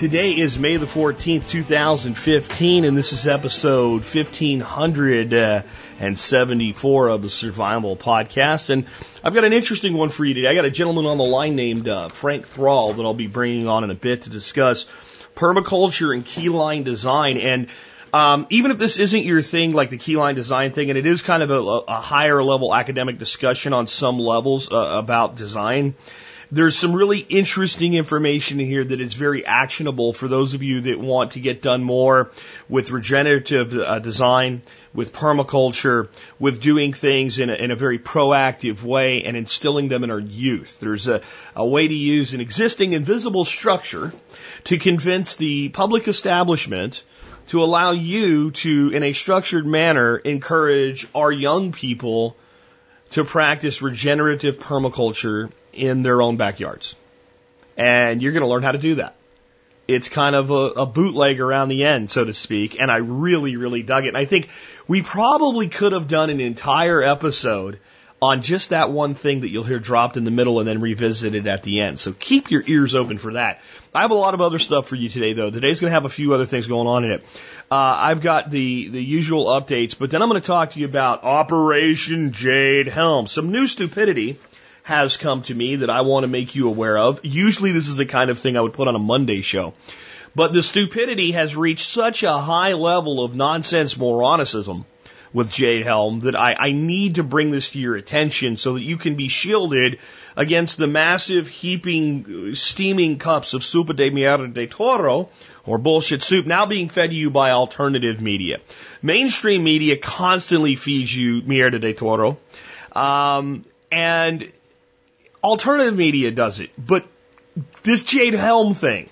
Today is May the 14th, 2015, and this is episode 1574 of the Survival Podcast. And I've got an interesting one for you today. I got a gentleman on the line named uh, Frank Thrall that I'll be bringing on in a bit to discuss permaculture and keyline design. And um, even if this isn't your thing, like the keyline design thing, and it is kind of a, a higher level academic discussion on some levels uh, about design, there's some really interesting information in here that is very actionable for those of you that want to get done more with regenerative uh, design, with permaculture, with doing things in a, in a very proactive way and instilling them in our youth. There's a, a way to use an existing invisible structure to convince the public establishment to allow you to, in a structured manner, encourage our young people to practice regenerative permaculture in their own backyards. And you're going to learn how to do that. It's kind of a, a, bootleg around the end, so to speak, and I really, really dug it. And I think we probably could have done an entire episode on just that one thing that you'll hear dropped in the middle and then revisited at the end. So keep your ears open for that. I have a lot of other stuff for you today, though. Today's going to have a few other things going on in it. Uh, I've got the the usual updates, but then I'm going to talk to you about Operation Jade Helm. Some new stupidity has come to me that I want to make you aware of. Usually, this is the kind of thing I would put on a Monday show. But the stupidity has reached such a high level of nonsense moronicism with Jade Helm that I, I need to bring this to your attention so that you can be shielded against the massive heaping, steaming cups of Supa de Mierda de Toro, or bullshit soup, now being fed to you by alternative media. Mainstream media constantly feeds you Mierda de Toro, um, and alternative media does it. But this Jade Helm thing,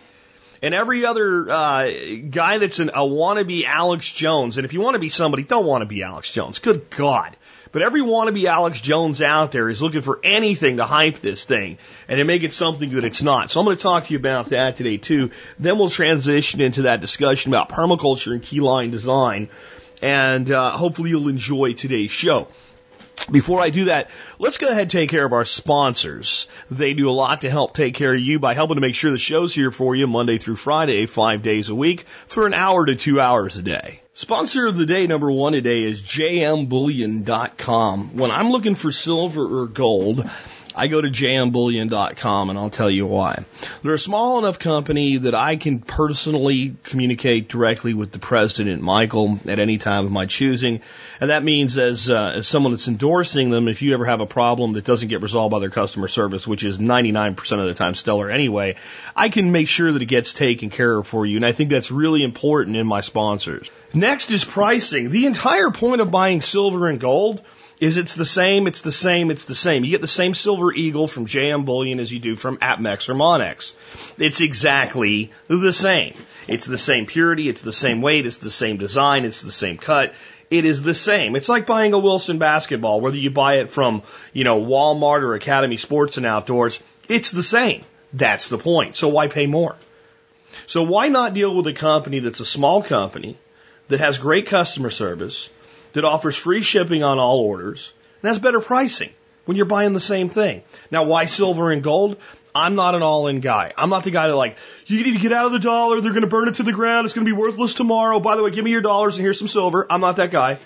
and every other uh, guy that's an, a wannabe Alex Jones, and if you want to be somebody, don't want to be Alex Jones. Good God. But every wannabe Alex Jones out there is looking for anything to hype this thing and to make it something that it's not. So I'm going to talk to you about that today too. Then we'll transition into that discussion about permaculture and keyline design. And uh, hopefully you'll enjoy today's show. Before I do that, let's go ahead and take care of our sponsors. They do a lot to help take care of you by helping to make sure the show's here for you Monday through Friday, five days a week, for an hour to two hours a day. Sponsor of the day number one today is jmbullion.com. When I'm looking for silver or gold, I go to jmbullion.com and I'll tell you why. They're a small enough company that I can personally communicate directly with the president, Michael, at any time of my choosing. And that means as, uh, as someone that's endorsing them, if you ever have a problem that doesn't get resolved by their customer service, which is 99% of the time stellar anyway, I can make sure that it gets taken care of for you. And I think that's really important in my sponsors. Next is pricing. The entire point of buying silver and gold is it's the same, it's the same, it's the same. You get the same silver eagle from JM Bullion as you do from APMEX or Monex. It's exactly the same. It's the same purity, it's the same weight, it's the same design, it's the same cut. It is the same. It's like buying a Wilson basketball, whether you buy it from, you know, Walmart or Academy Sports and Outdoors, it's the same. That's the point. So why pay more? So why not deal with a company that's a small company that has great customer service, that offers free shipping on all orders and has better pricing when you're buying the same thing. Now, why silver and gold? I'm not an all in guy. I'm not the guy that like, you need to get out of the dollar. They're going to burn it to the ground. It's going to be worthless tomorrow. By the way, give me your dollars and here's some silver. I'm not that guy.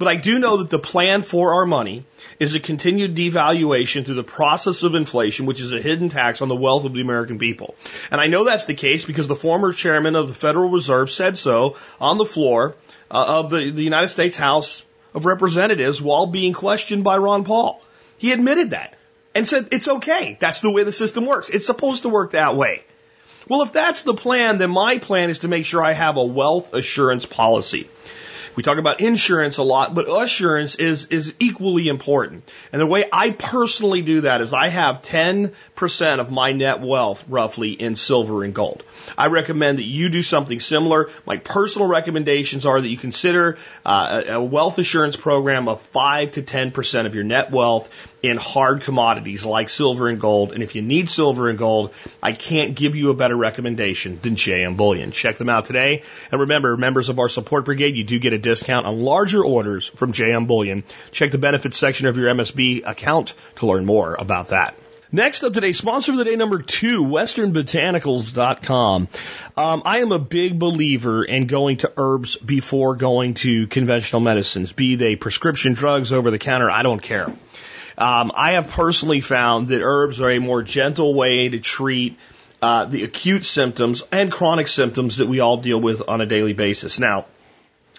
But I do know that the plan for our money is a continued devaluation through the process of inflation, which is a hidden tax on the wealth of the American people. And I know that's the case because the former chairman of the Federal Reserve said so on the floor uh, of the, the United States House of Representatives while being questioned by Ron Paul. He admitted that and said, it's okay. That's the way the system works. It's supposed to work that way. Well, if that's the plan, then my plan is to make sure I have a wealth assurance policy. We talk about insurance a lot, but assurance is, is equally important. And the way I personally do that is I have 10% of my net wealth roughly in silver and gold. I recommend that you do something similar. My personal recommendations are that you consider uh, a wealth assurance program of 5 to 10% of your net wealth in hard commodities like silver and gold. And if you need silver and gold, I can't give you a better recommendation than JM Bullion. Check them out today. And remember, members of our support brigade, you do get a discount on larger orders from JM Bullion. Check the benefits section of your MSB account to learn more about that. Next up today, sponsor of the day number two, westernbotanicals.com. Um, I am a big believer in going to herbs before going to conventional medicines, be they prescription drugs over the counter, I don't care. Um, I have personally found that herbs are a more gentle way to treat uh, the acute symptoms and chronic symptoms that we all deal with on a daily basis. Now,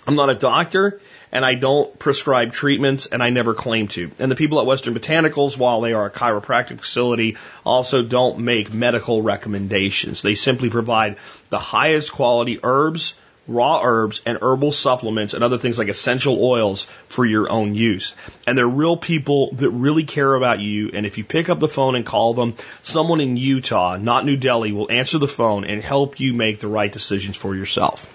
I'm not a doctor and I don't prescribe treatments and I never claim to. And the people at Western Botanicals, while they are a chiropractic facility, also don't make medical recommendations. They simply provide the highest quality herbs, raw herbs, and herbal supplements and other things like essential oils for your own use. And they're real people that really care about you. And if you pick up the phone and call them, someone in Utah, not New Delhi, will answer the phone and help you make the right decisions for yourself.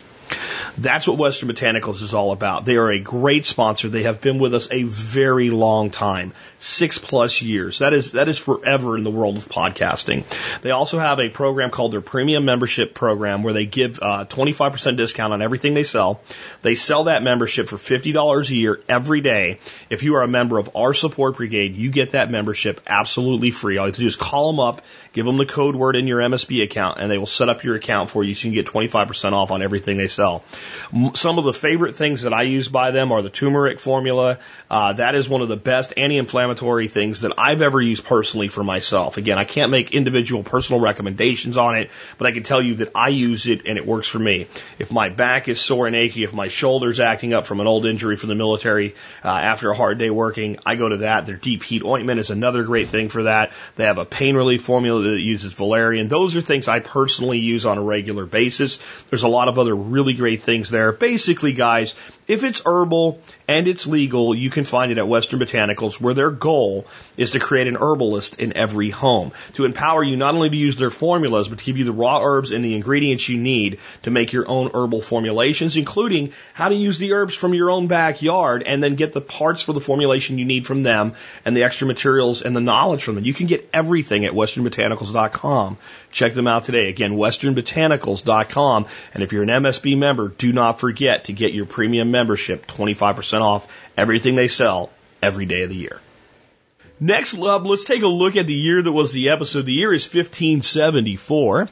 That's what Western Botanicals is all about. They are a great sponsor. They have been with us a very long time, six plus years. That is that is forever in the world of podcasting. They also have a program called their Premium Membership Program, where they give uh, 25% discount on everything they sell. They sell that membership for $50 a year every day. If you are a member of our support brigade, you get that membership absolutely free. All you have to do is call them up, give them the code word in your MSB account, and they will set up your account for you so you can get 25% off on everything they sell. Some of the favorite things that I use by them are the turmeric formula. Uh, that is one of the best anti-inflammatory things that I've ever used personally for myself. Again, I can't make individual personal recommendations on it, but I can tell you that I use it and it works for me. If my back is sore and achy, if my shoulder's acting up from an old injury from the military uh, after a hard day working, I go to that. Their deep heat ointment is another great thing for that. They have a pain relief formula that uses valerian. Those are things I personally use on a regular basis. There's a lot of other really great things there. Basically, guys, if it's herbal and it's legal, you can find it at Western Botanicals, where their goal is to create an herbalist in every home to empower you not only to use their formulas, but to give you the raw herbs and the ingredients you need to make your own herbal formulations, including how to use the herbs from your own backyard and then get the parts for the formulation you need from them and the extra materials and the knowledge from them. You can get everything at westernbotanicals.com. Check them out today. Again, westernbotanicals.com. And if you're an MSB member, do not forget to get your premium membership 25% off everything they sell every day of the year. Next up, let's take a look at the year that was the episode. The year is 1574.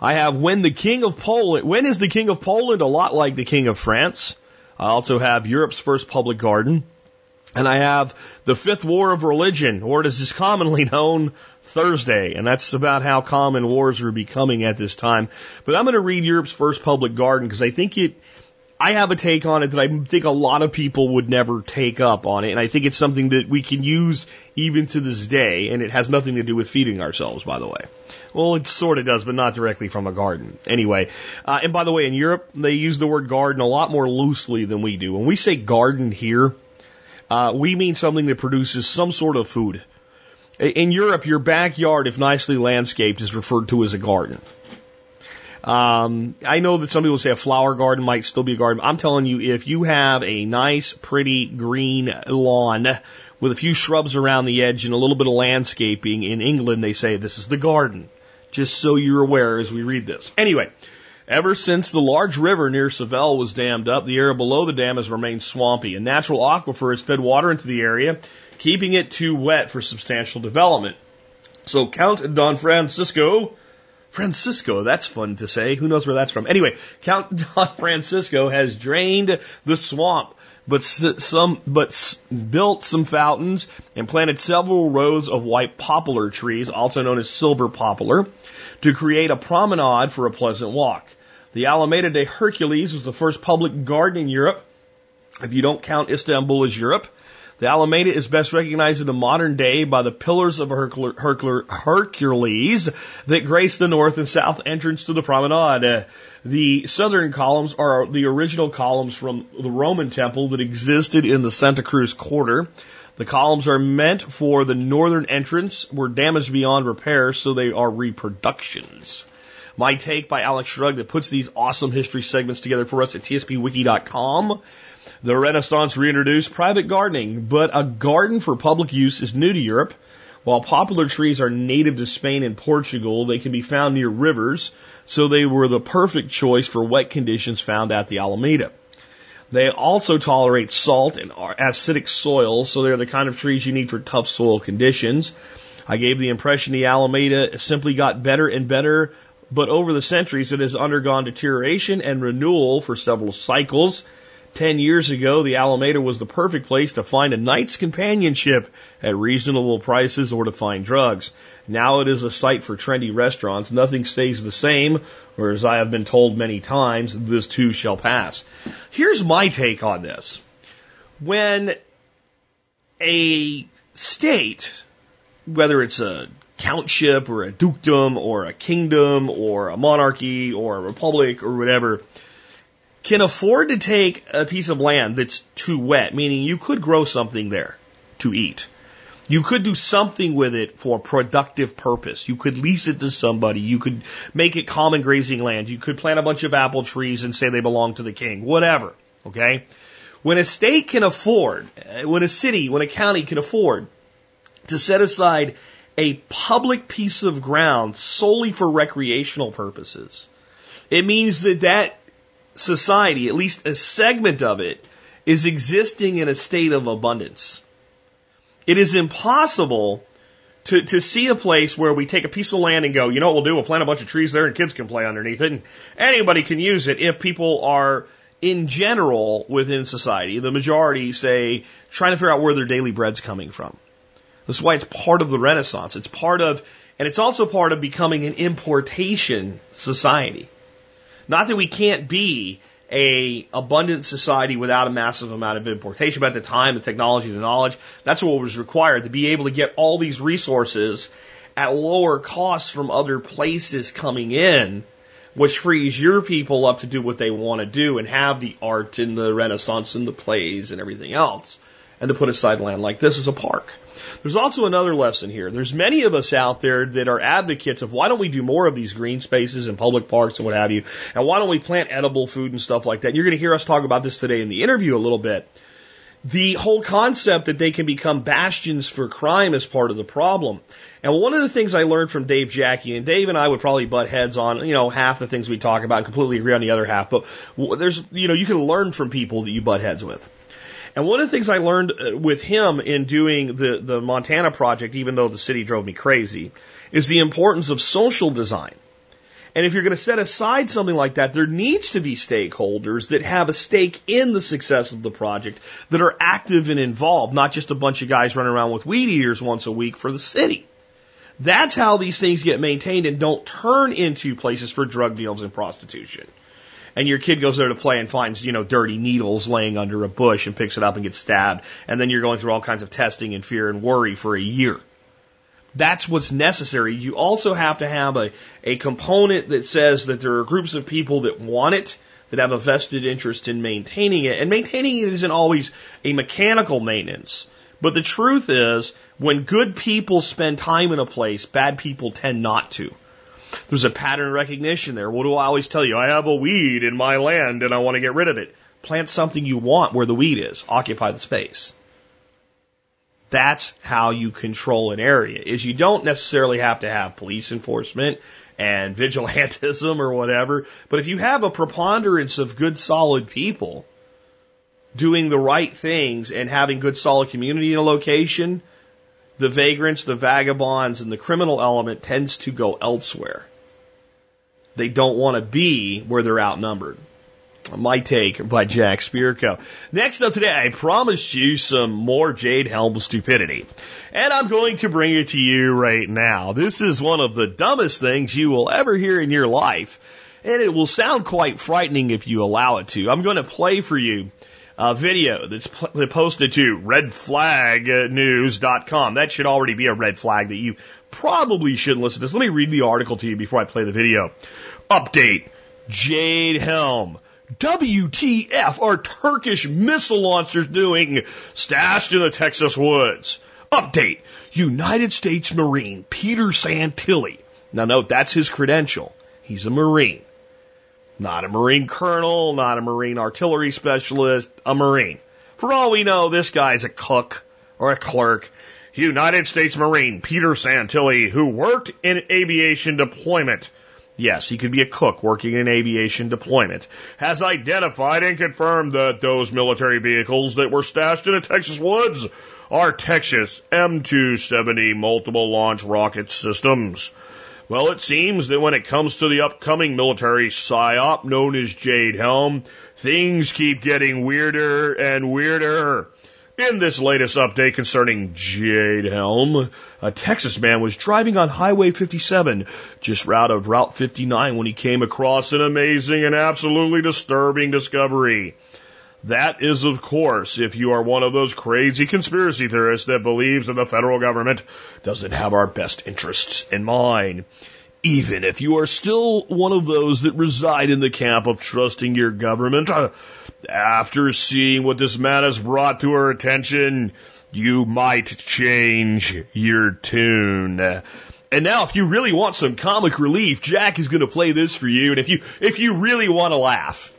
I have when the King of Poland, when is the King of Poland a lot like the King of France? I also have Europe's first public garden. And I have the fifth war of religion, or as is commonly known, Thursday. And that's about how common wars are becoming at this time. But I'm going to read Europe's first public garden because I think it, I have a take on it that I think a lot of people would never take up on it. And I think it's something that we can use even to this day. And it has nothing to do with feeding ourselves, by the way. Well, it sort of does, but not directly from a garden. Anyway, uh, and by the way, in Europe, they use the word garden a lot more loosely than we do. When we say garden here, uh, we mean something that produces some sort of food. In Europe, your backyard, if nicely landscaped, is referred to as a garden. Um, I know that some people say a flower garden might still be a garden. I'm telling you, if you have a nice, pretty green lawn with a few shrubs around the edge and a little bit of landscaping, in England they say this is the garden. Just so you're aware as we read this. Anyway, ever since the large river near Seville was dammed up, the area below the dam has remained swampy. A natural aquifer has fed water into the area, keeping it too wet for substantial development. So Count Don Francisco Francisco, that's fun to say. Who knows where that's from? Anyway, Count Don Francisco has drained the swamp, but some, but built some fountains and planted several rows of white poplar trees, also known as silver poplar, to create a promenade for a pleasant walk. The Alameda de Hercules was the first public garden in Europe. If you don't count Istanbul as Europe, The Alameda is best recognized in the modern day by the pillars of Hercul- Hercul- Hercules that grace the north and south entrance to the promenade. Uh, the southern columns are the original columns from the Roman temple that existed in the Santa Cruz quarter. The columns are meant for the northern entrance, were damaged beyond repair, so they are reproductions. My take by Alex Shrugged that puts these awesome history segments together for us at tspwiki.com. The Renaissance reintroduced private gardening, but a garden for public use is new to Europe. While poplar trees are native to Spain and Portugal, they can be found near rivers, so they were the perfect choice for wet conditions found at the Alameda. They also tolerate salt and acidic soil, so they're the kind of trees you need for tough soil conditions. I gave the impression the Alameda simply got better and better, but over the centuries it has undergone deterioration and renewal for several cycles. Ten years ago, the Alameda was the perfect place to find a night's companionship at reasonable prices or to find drugs. Now it is a site for trendy restaurants. Nothing stays the same, or as I have been told many times, this too shall pass. Here's my take on this. When a state, whether it's a countship or a dukedom or a kingdom or a monarchy or a republic or whatever, can afford to take a piece of land that's too wet, meaning you could grow something there to eat. You could do something with it for productive purpose. You could lease it to somebody. You could make it common grazing land. You could plant a bunch of apple trees and say they belong to the king. Whatever. Okay? When a state can afford, uh, when a city, when a county can afford to set aside a public piece of ground solely for recreational purposes, it means that that society, at least a segment of it, is existing in a state of abundance. It is impossible to, to see a place where we take a piece of land and go, you know what we'll do? We'll plant a bunch of trees there and kids can play underneath it and anybody can use it if people are in general within society, the majority say, trying to figure out where their daily bread's coming from. That's why it's part of the Renaissance. It's part of, and it's also part of becoming an importation society. Not that we can't be a abundant society without a massive amount of importation, but at the time, the technology, the knowledge, that's what was required to be able to get all these resources at lower costs from other places coming in, which frees your people up to do what they want to do and have the art and the renaissance and the plays and everything else, and to put aside land like this as a park. There's also another lesson here. There's many of us out there that are advocates of why don't we do more of these green spaces and public parks and what have you, and why don't we plant edible food and stuff like that. And you're going to hear us talk about this today in the interview a little bit. The whole concept that they can become bastions for crime is part of the problem. And one of the things I learned from Dave Jacke, and Dave and I would probably butt heads on, you know, half the things we talk about and completely agree on the other half, but there's, you know, you can learn from people that you butt heads with. And one of the things I learned uh, with him in doing the, the Montana project, even though the city drove me crazy, is the importance of social design. And if you're going to set aside something like that, there needs to be stakeholders that have a stake in the success of the project, that are active and involved, not just a bunch of guys running around with weed eaters once a week for the city. That's how these things get maintained and don't turn into places for drug deals and prostitution and your kid goes there to play and finds, you know, dirty needles laying under a bush and picks it up and gets stabbed. And then you're going through all kinds of testing and fear and worry for a year. That's what's necessary. You also have to have a, a component that says that there are groups of people that want it, that have a vested interest in maintaining it. And maintaining it isn't always a mechanical maintenance. But the truth is, when good people spend time in a place, bad people tend not to. There's a pattern recognition there. What do I always tell you? I have a weed in my land and I want to get rid of it. Plant something you want where the weed is. Occupy the space. That's how you control an area is you don't necessarily have to have police enforcement and vigilantism or whatever. But if you have a preponderance of good solid people doing the right things and having good solid community in a location, the vagrants, the vagabonds, and the criminal element tends to go elsewhere. They don't want to be where they're outnumbered. My take by Jack Spirko. Next up today, I promised you some more Jade Helm stupidity. And I'm going to bring it to you right now. This is one of the dumbest things you will ever hear in your life. And it will sound quite frightening if you allow it to. I'm going to play for you uh, video that's pl- posted to redflagnews.com. That should already be a red flag that you probably shouldn't listen to this. Let me read the article to you before I play the video. Update. Jade Helm. WTF are Turkish missile launchers doing stashed in the Texas woods? Update. United States Marine Peter Santilli. Now note, that's his credential. He's a Marine. Not a Marine colonel, not a Marine artillery specialist, a Marine. For all we know, this guy's a cook or a clerk. United States Marine Peter Santilli, who worked in aviation deployment. Yes, he could be a cook working in aviation deployment, has identified and confirmed that those military vehicles that were stashed in the Texas woods are Texas M270 multiple launch rocket systems. Well, it seems that when it comes to the upcoming military psyop known as Jade Helm, things keep getting weirder and weirder. In this latest update concerning Jade Helm, a Texas man was driving on Highway 57, just out of Route 59, when he came across an amazing and absolutely disturbing discovery. That is, of course, if you are one of those crazy conspiracy theorists that believes that the federal government doesn't have our best interests in mind. Even if you are still one of those that reside in the camp of trusting your government, uh, after seeing what this man has brought to our attention, you might change your tune. And now, if you really want some comic relief, Jack is going to play this for you. And if you if you really want to laugh,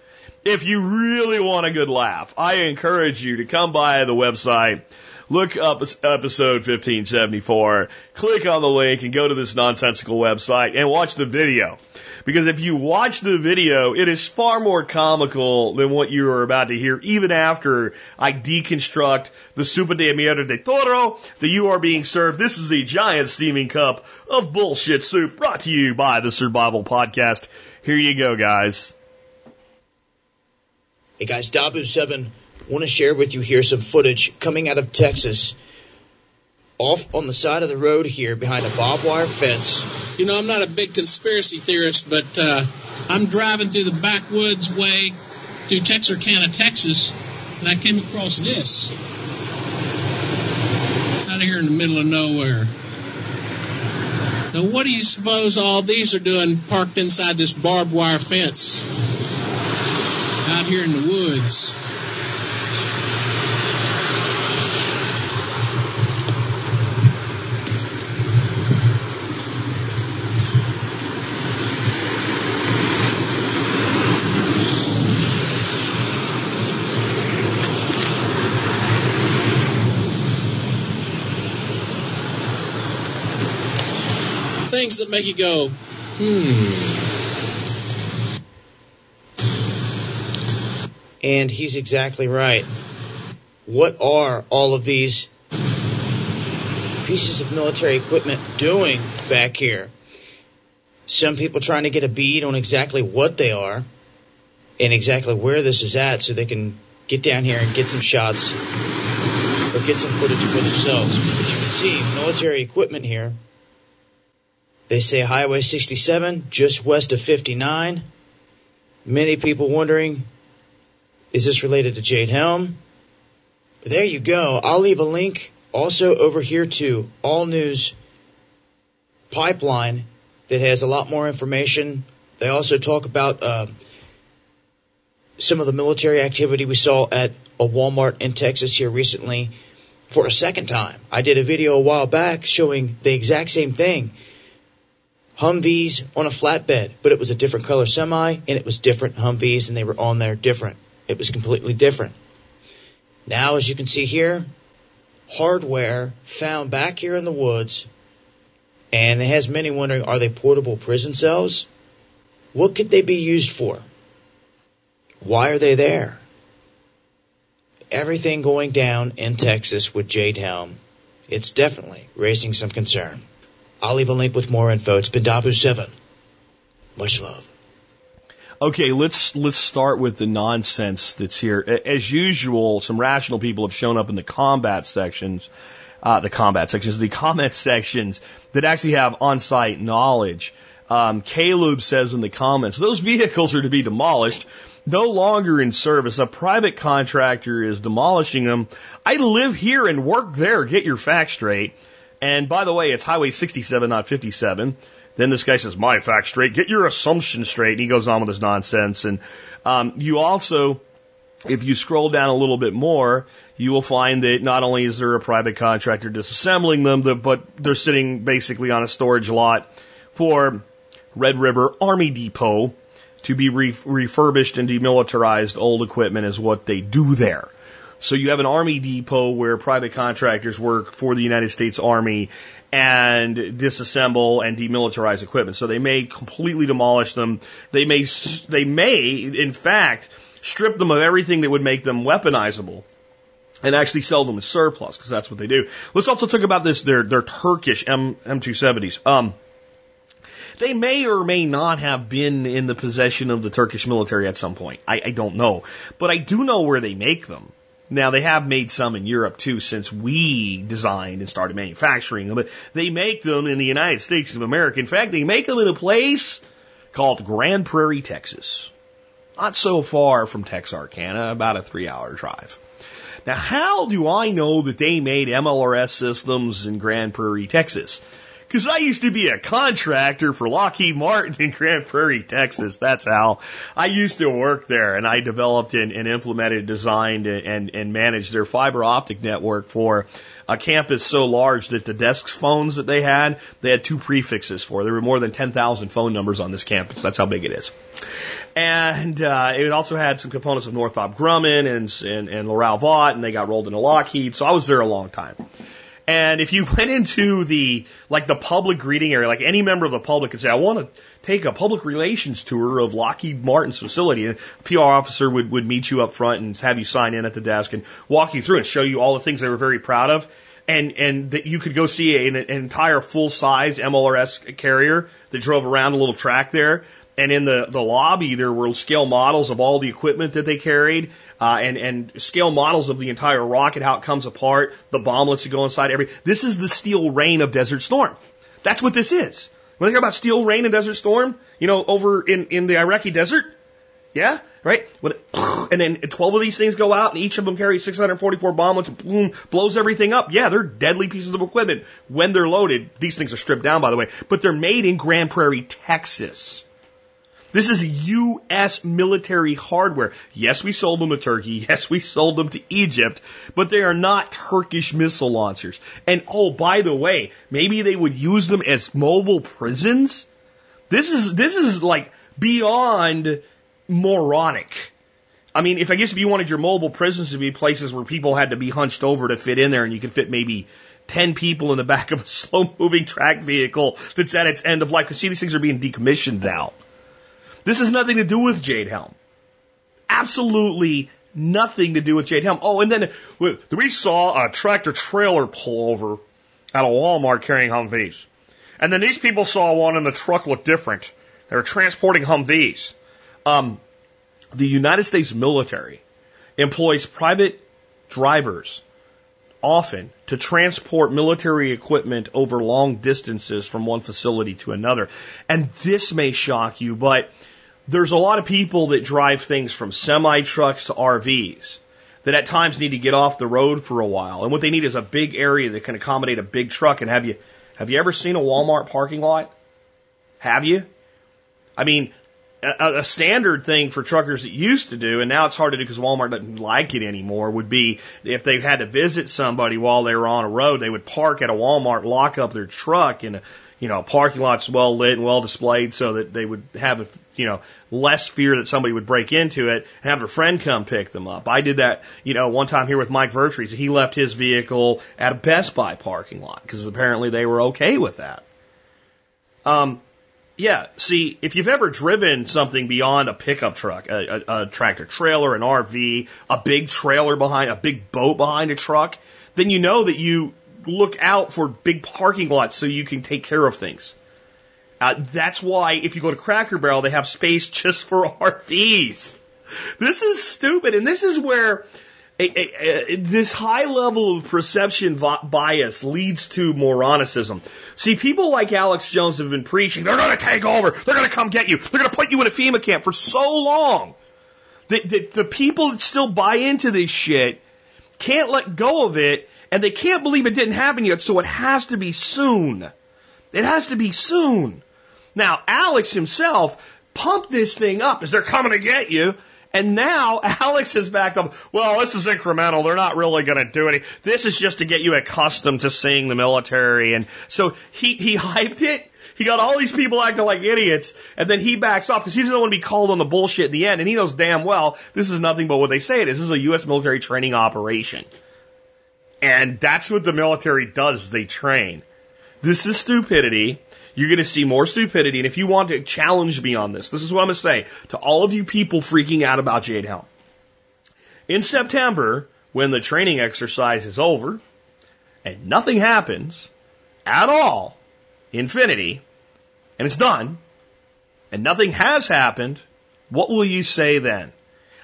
if you really want a good laugh, I encourage you to come by the website, look up episode 1574, click on the link and go to this nonsensical website and watch the video. Because if you watch the video, it is far more comical than what you are about to hear, even after I deconstruct the Supa de Mierda de Toro that you are being served. This is a giant steaming cup of bullshit soup brought to you by the Survival Podcast. Here you go, guys. Hey guys, Dabu7 want to share with you here some footage coming out of Texas. Off on the side of the road here behind a barbed wire fence. You know, I'm not a big conspiracy theorist, but uh, I'm driving through the backwoods way through Texarkana, Texas, and I came across this. Out here in the middle of nowhere. Now, what do you suppose all these are doing parked inside this barbed wire fence? Out here in the woods. Things that make you go, hmm. And he's exactly right. What are all of these pieces of military equipment doing back here? Some people trying to get a bead on exactly what they are and exactly where this is at so they can get down here and get some shots or get some footage for themselves. But you can see military equipment here. They say Highway 67 just west of 59. Many people wondering is this related to Jade Helm? There you go. I'll leave a link also over here to All News Pipeline that has a lot more information. They also talk about uh, some of the military activity we saw at a Walmart in Texas here recently for a second time. I did a video a while back showing the exact same thing. Humvees on a flatbed, but it was a different color semi and it was different Humvees and they were on there different. It was completely different. Now, as you can see here, hardware found back here in the woods, and it has many wondering, are they portable prison cells? What could they be used for? Why are they there? Everything going down in Texas with Jade Helm, it's definitely raising some concern. I'll leave a link with more info. It's been Dabu7. Much love. Okay, let's let's start with the nonsense that's here. As usual, some rational people have shown up in the combat sections, uh, the combat sections, the comment sections that actually have on-site knowledge. Um, Caleb says in the comments, those vehicles are to be demolished no longer in service. A private contractor is demolishing them. I live here and work there. Get your facts straight. And by the way, it's Highway 67, not 57. Then this guy says, my facts straight. Get your assumption straight. And he goes on with his nonsense. And um, you also, if you scroll down a little bit more, you will find that not only is there a private contractor disassembling them, but they're sitting basically on a storage lot for Red River Army Depot to be re- refurbished and demilitarized old equipment is what they do there. So you have an army depot where private contractors work for the United States Army and disassemble and demilitarize equipment. So they may completely demolish them. They may, they may, in fact, strip them of everything that would make them weaponizable and actually sell them as surplus because that's what they do. Let's also talk about this. Their their Turkish M M270s. Um, they may or may not have been in the possession of the Turkish military at some point. I, I don't know. But I do know where they make them. Now, they have made some in Europe too since we designed and started manufacturing them, but they make them in the United States of America. In fact, they make them in a place called Grand Prairie, Texas. Not so far from Texarkana, about a three hour drive. Now, how do I know that they made MLRS systems in Grand Prairie, Texas? Because I used to be a contractor for Lockheed Martin in Grand Prairie, Texas. That's how I used to work there. And I developed and, and implemented, designed, and, and managed their fiber optic network for a campus so large that the desk phones that they had, they had two prefixes for. There were more than 10,000 phone numbers on this campus. That's how big it is. And uh, it also had some components of Northrop Grumman and, and, and Loral Vought, and they got rolled into Lockheed. So I was there a long time. And if you went into the, like the public greeting area, like any member of the public could say, I want to take a public relations tour of Lockheed Martin's facility. And a PR officer would, would meet you up front and have you sign in at the desk and walk you through and show you all the things they were very proud of. And, and that you could go see an, an entire full size MLRS carrier that drove around a little track there and in the, the lobby, there were scale models of all the equipment that they carried, uh, and, and scale models of the entire rocket, how it comes apart, the bomblets that go inside every. This is the steel rain of Desert Storm. That's what this is. When they hear about steel rain and Desert Storm, you know, over in, in the Iraqi desert, yeah, right? When it, and then 12 of these things go out, and each of them carries 644 bomblets, boom, blows everything up. Yeah, they're deadly pieces of equipment when they're loaded. These things are stripped down, by the way, but they're made in Grand Prairie, Texas. This is U.S. military hardware. Yes, we sold them to Turkey. Yes, we sold them to Egypt, but they are not Turkish missile launchers. And oh, by the way, maybe they would use them as mobile prisons. This is, this is like beyond moronic. I mean, if I guess if you wanted your mobile prisons to be places where people had to be hunched over to fit in there and you could fit maybe 10 people in the back of a slow moving track vehicle that's at its end of life. Cause see, these things are being decommissioned now. This has nothing to do with Jade Helm. Absolutely nothing to do with Jade Helm. Oh, and then we saw a tractor trailer pull over at a Walmart carrying Humvees. And then these people saw one and the truck looked different. They were transporting Humvees. Um, the United States military employs private drivers often to transport military equipment over long distances from one facility to another. And this may shock you, but there's a lot of people that drive things from semi trucks to RVs that at times need to get off the road for a while. And what they need is a big area that can accommodate a big truck. And have you, have you ever seen a Walmart parking lot? Have you? I mean, a, a standard thing for truckers that used to do, and now it's hard to do because Walmart doesn't like it anymore, would be if they've had to visit somebody while they were on a road, they would park at a Walmart, lock up their truck in a you know, parking lot's well lit and well displayed so that they would have, you know, less fear that somebody would break into it and have their friend come pick them up. I did that, you know, one time here with Mike Vertrees. He left his vehicle at a Best Buy parking lot because apparently they were okay with that. Um, yeah, see, if you've ever driven something beyond a pickup truck, a, a, a tractor trailer, an RV, a big trailer behind, a big boat behind a truck, then you know that you look out for big parking lots so you can take care of things. Uh, that's why if you go to Cracker Barrel, they have space just for RVs. This is stupid, and this is where a, a, a, this high level of perception bias leads to moronicism. See, people like Alex Jones have been preaching, they're going to take over, they're going to come get you, they're going to put you in a FEMA camp for so long. that the, the people that still buy into this shit can't let go of it, and they can't believe it didn't happen yet, so it has to be soon. It has to be soon. Now, Alex himself pumped this thing up as they're coming to get you. And now Alex is backed up. Well, this is incremental. They're not really going to do anything. This is just to get you accustomed to seeing the military. And so he, he hyped it. He got all these people acting like idiots, and then he backs off because he doesn't want to be called on the bullshit in the end. And he knows damn well this is nothing but what they say it is. This is a U.S. military training operation. And that's what the military does. They train. This is stupidity. You're going to see more stupidity. And if you want to challenge me on this, this is what I'm going to say to all of you people freaking out about Jade Helm. In September, when the training exercise is over and nothing happens at all, infinity, and it's done, and nothing has happened, what will you say then?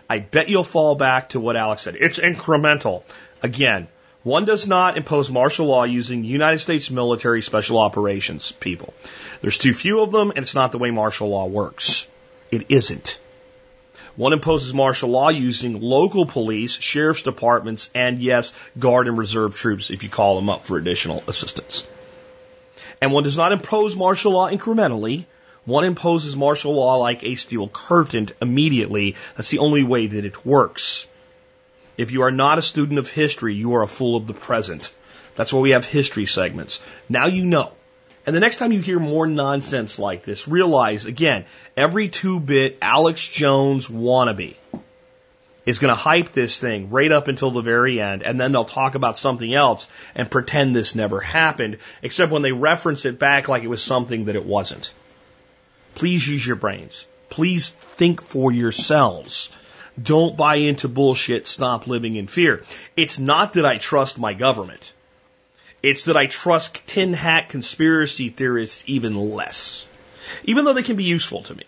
I bet you'll fall back to what Alex said. It's incremental. Again, one does not impose martial law using United States military special operations people. There's too few of them, and it's not the way martial law works. It isn't. One imposes martial law using local police, sheriff's departments, and yes, guard and reserve troops if you call them up for additional assistance. And one does not impose martial law incrementally. One imposes martial law like a steel curtain immediately. That's the only way that it works. If you are not a student of history, you are a fool of the present. That's why we have history segments. Now you know. And the next time you hear more nonsense like this, realize again, every two bit Alex Jones wannabe is going to hype this thing right up until the very end, and then they'll talk about something else and pretend this never happened, except when they reference it back like it was something that it wasn't. Please use your brains. Please think for yourselves. Don't buy into bullshit. Stop living in fear. It's not that I trust my government. It's that I trust tin hat conspiracy theorists even less. Even though they can be useful to me.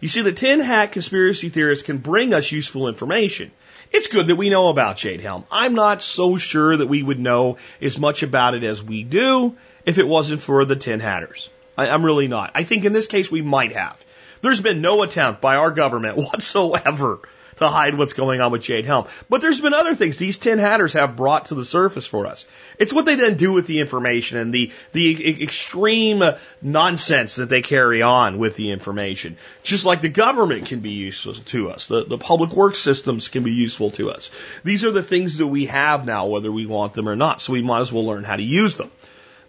You see, the tin hat conspiracy theorists can bring us useful information. It's good that we know about Jade Helm. I'm not so sure that we would know as much about it as we do if it wasn't for the tin hatters. I, I'm really not. I think in this case we might have. There's been no attempt by our government whatsoever to hide what's going on with Jade Helm. But there's been other things these tin hatters have brought to the surface for us. It's what they then do with the information and the, the extreme nonsense that they carry on with the information. Just like the government can be useful to us. The, the public works systems can be useful to us. These are the things that we have now, whether we want them or not. So we might as well learn how to use them.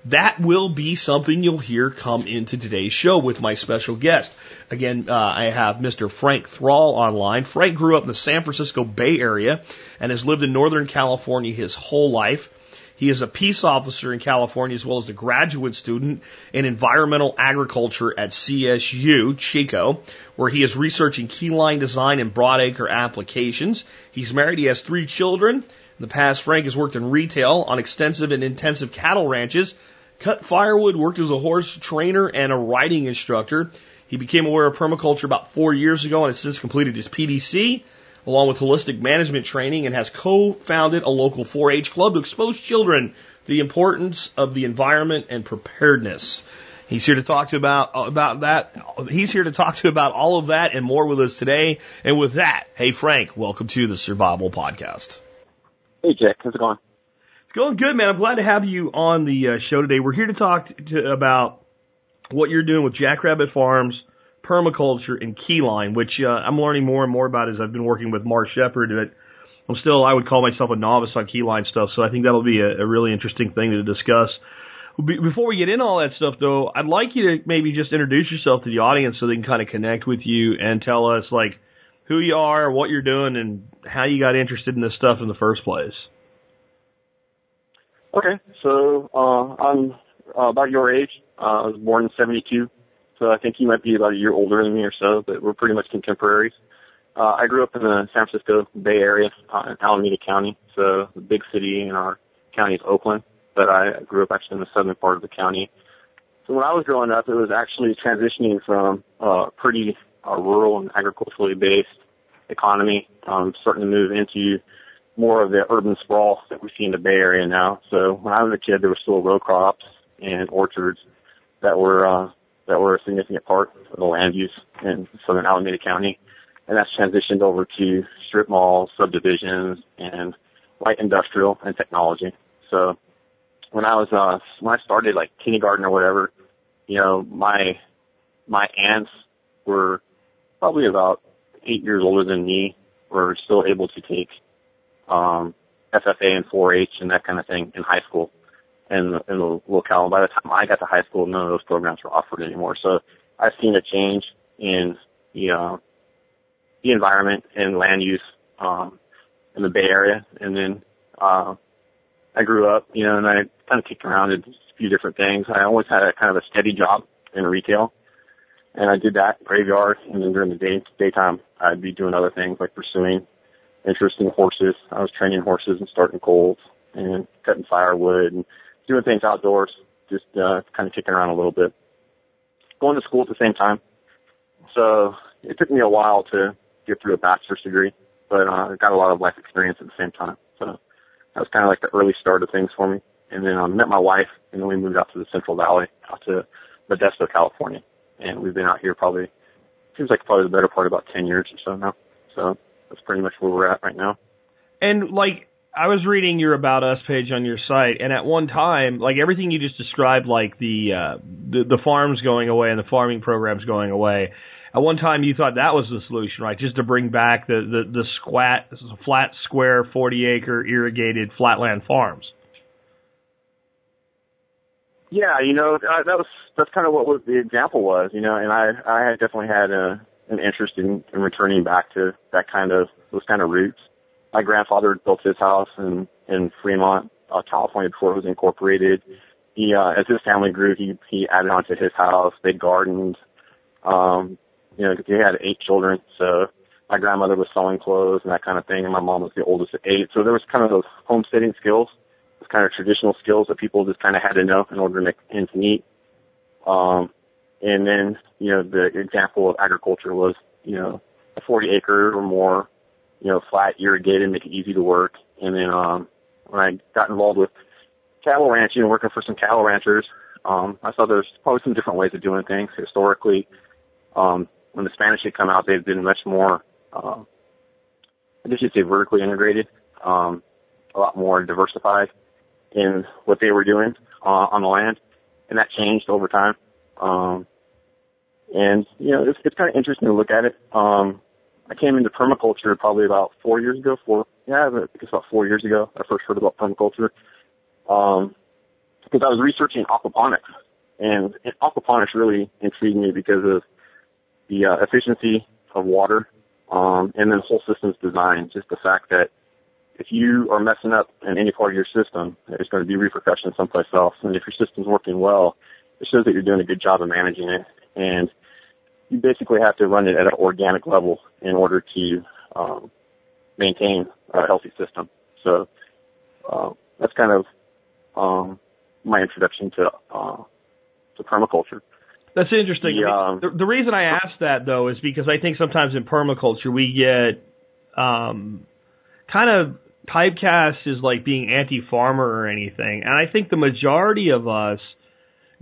That will be something you'll hear come into today's show with my special guest. Again, uh, I have Mr. Frank Thrall online. Frank grew up in the San Francisco Bay Area and has lived in Northern California his whole life. He is a peace officer in California as well as a graduate student in environmental agriculture at CSU, Chico, where he is researching keyline design and broadacre applications. He's married. He has three children. In the past, Frank has worked in retail on extensive and intensive cattle ranches cut firewood, worked as a horse trainer and a riding instructor. He became aware of permaculture about four years ago and has since completed his PDC along with holistic management training and has co-founded a local 4-H club to expose children to the importance of the environment and preparedness. He's here to talk to about about that. He's here to talk to about all of that and more with us today. And with that, hey Frank, welcome to the Survival Podcast. Hey Jack, how's it going? Going good, man. I'm glad to have you on the uh, show today. We're here to talk to, about what you're doing with Jackrabbit Farms, permaculture, and keyline, which uh, I'm learning more and more about as I've been working with Mark Shepard. But I'm still, I would call myself a novice on keyline stuff, so I think that'll be a, a really interesting thing to discuss. Before we get into all that stuff, though, I'd like you to maybe just introduce yourself to the audience so they can kind of connect with you and tell us like who you are, what you're doing, and how you got interested in this stuff in the first place. Okay, so uh, I'm uh, about your age. Uh, I was born in '72, so I think you might be about a year older than me or so, but we're pretty much contemporaries. Uh, I grew up in the San Francisco Bay Area uh, in Alameda County, so the big city in our county is Oakland, but I grew up actually in the southern part of the county. So when I was growing up, it was actually transitioning from uh, pretty uh, rural and agriculturally based economy, um, starting to move into more of the urban sprawl that we see in the Bay Area now. So when I was a kid, there were still row crops and orchards that were uh, that were a significant part of the land use in southern Alameda County. and that's transitioned over to strip malls, subdivisions, and light industrial and technology. So when I was uh when I started like kindergarten or whatever, you know, my my aunts were probably about eight years older than me were still able to take um FFA and 4-H and that kind of thing in high school in the, in the locale. By the time I got to high school, none of those programs were offered anymore. So I've seen a change in the uh, the environment and land use um, in the Bay Area, and then uh, I grew up, you know, and I kind of kicked around in a few different things. I always had a kind of a steady job in retail, and I did that graveyard, and then during the day daytime, I'd be doing other things like pursuing interest in horses. I was training horses and starting colts and cutting firewood and doing things outdoors, just uh, kind of kicking around a little bit. Going to school at the same time. So it took me a while to get through a bachelor's degree, but uh, I got a lot of life experience at the same time. So that was kind of like the early start of things for me. And then I um, met my wife, and then we moved out to the Central Valley, out to Modesto, California. And we've been out here probably, seems like probably the better part about 10 years or so now. So that's pretty much where we're at right now. And like, I was reading your about us page on your site, and at one time, like everything you just described, like the uh, the, the farms going away and the farming programs going away. At one time, you thought that was the solution, right? Just to bring back the the the squat, flat, square, forty acre irrigated flatland farms. Yeah, you know uh, that was that's kind of what was the example was, you know, and I I definitely had a an interest in, in returning back to that kind of those kind of roots my grandfather built his house in in Fremont, uh, California before it was incorporated. He uh as his family grew he he added on to his house. They gardened. Um, you know, he had eight children, so my grandmother was sewing clothes and that kind of thing, and my mom was the oldest of eight. So there was kind of those homesteading skills, those kind of traditional skills that people just kind of had to know in order to make ends meet. Um, and then, you know, the example of agriculture was, you know, a 40 acre or more you know, flat, irrigated, make it easy to work. And then um, when I got involved with cattle ranching and working for some cattle ranchers, um, I saw there's probably some different ways of doing things. Historically, um, when the Spanish had come out, they've been much more, uh, I guess you'd say vertically integrated, um, a lot more diversified in what they were doing uh, on the land, and that changed over time. Um, and you know, it's, it's kind of interesting to look at it. Um, I came into permaculture probably about four years ago. Four, yeah, I guess about four years ago. I first heard about permaculture um, because I was researching aquaponics, and aquaponics really intrigued me because of the uh, efficiency of water, um, and then whole systems design. Just the fact that if you are messing up in any part of your system, there's going to be repercussions someplace else. And if your system's working well, it shows that you're doing a good job of managing it. And you basically have to run it at an organic level in order to um, maintain a healthy system. So uh, that's kind of um, my introduction to uh, to permaculture. That's interesting. The, um, the, the reason I ask that though is because I think sometimes in permaculture we get um, kind of typecast as like being anti-farmer or anything, and I think the majority of us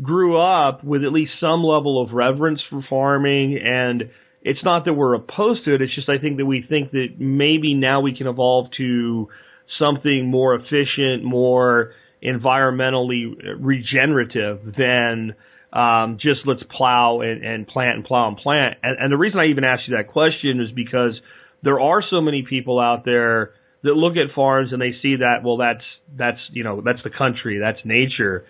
grew up with at least some level of reverence for farming and it's not that we're opposed to it. It's just I think that we think that maybe now we can evolve to something more efficient, more environmentally regenerative than um, just let's plow and, and plant and plow and plant. And, and the reason I even asked you that question is because there are so many people out there that look at farms and they see that well that's that's you know that's the country that's nature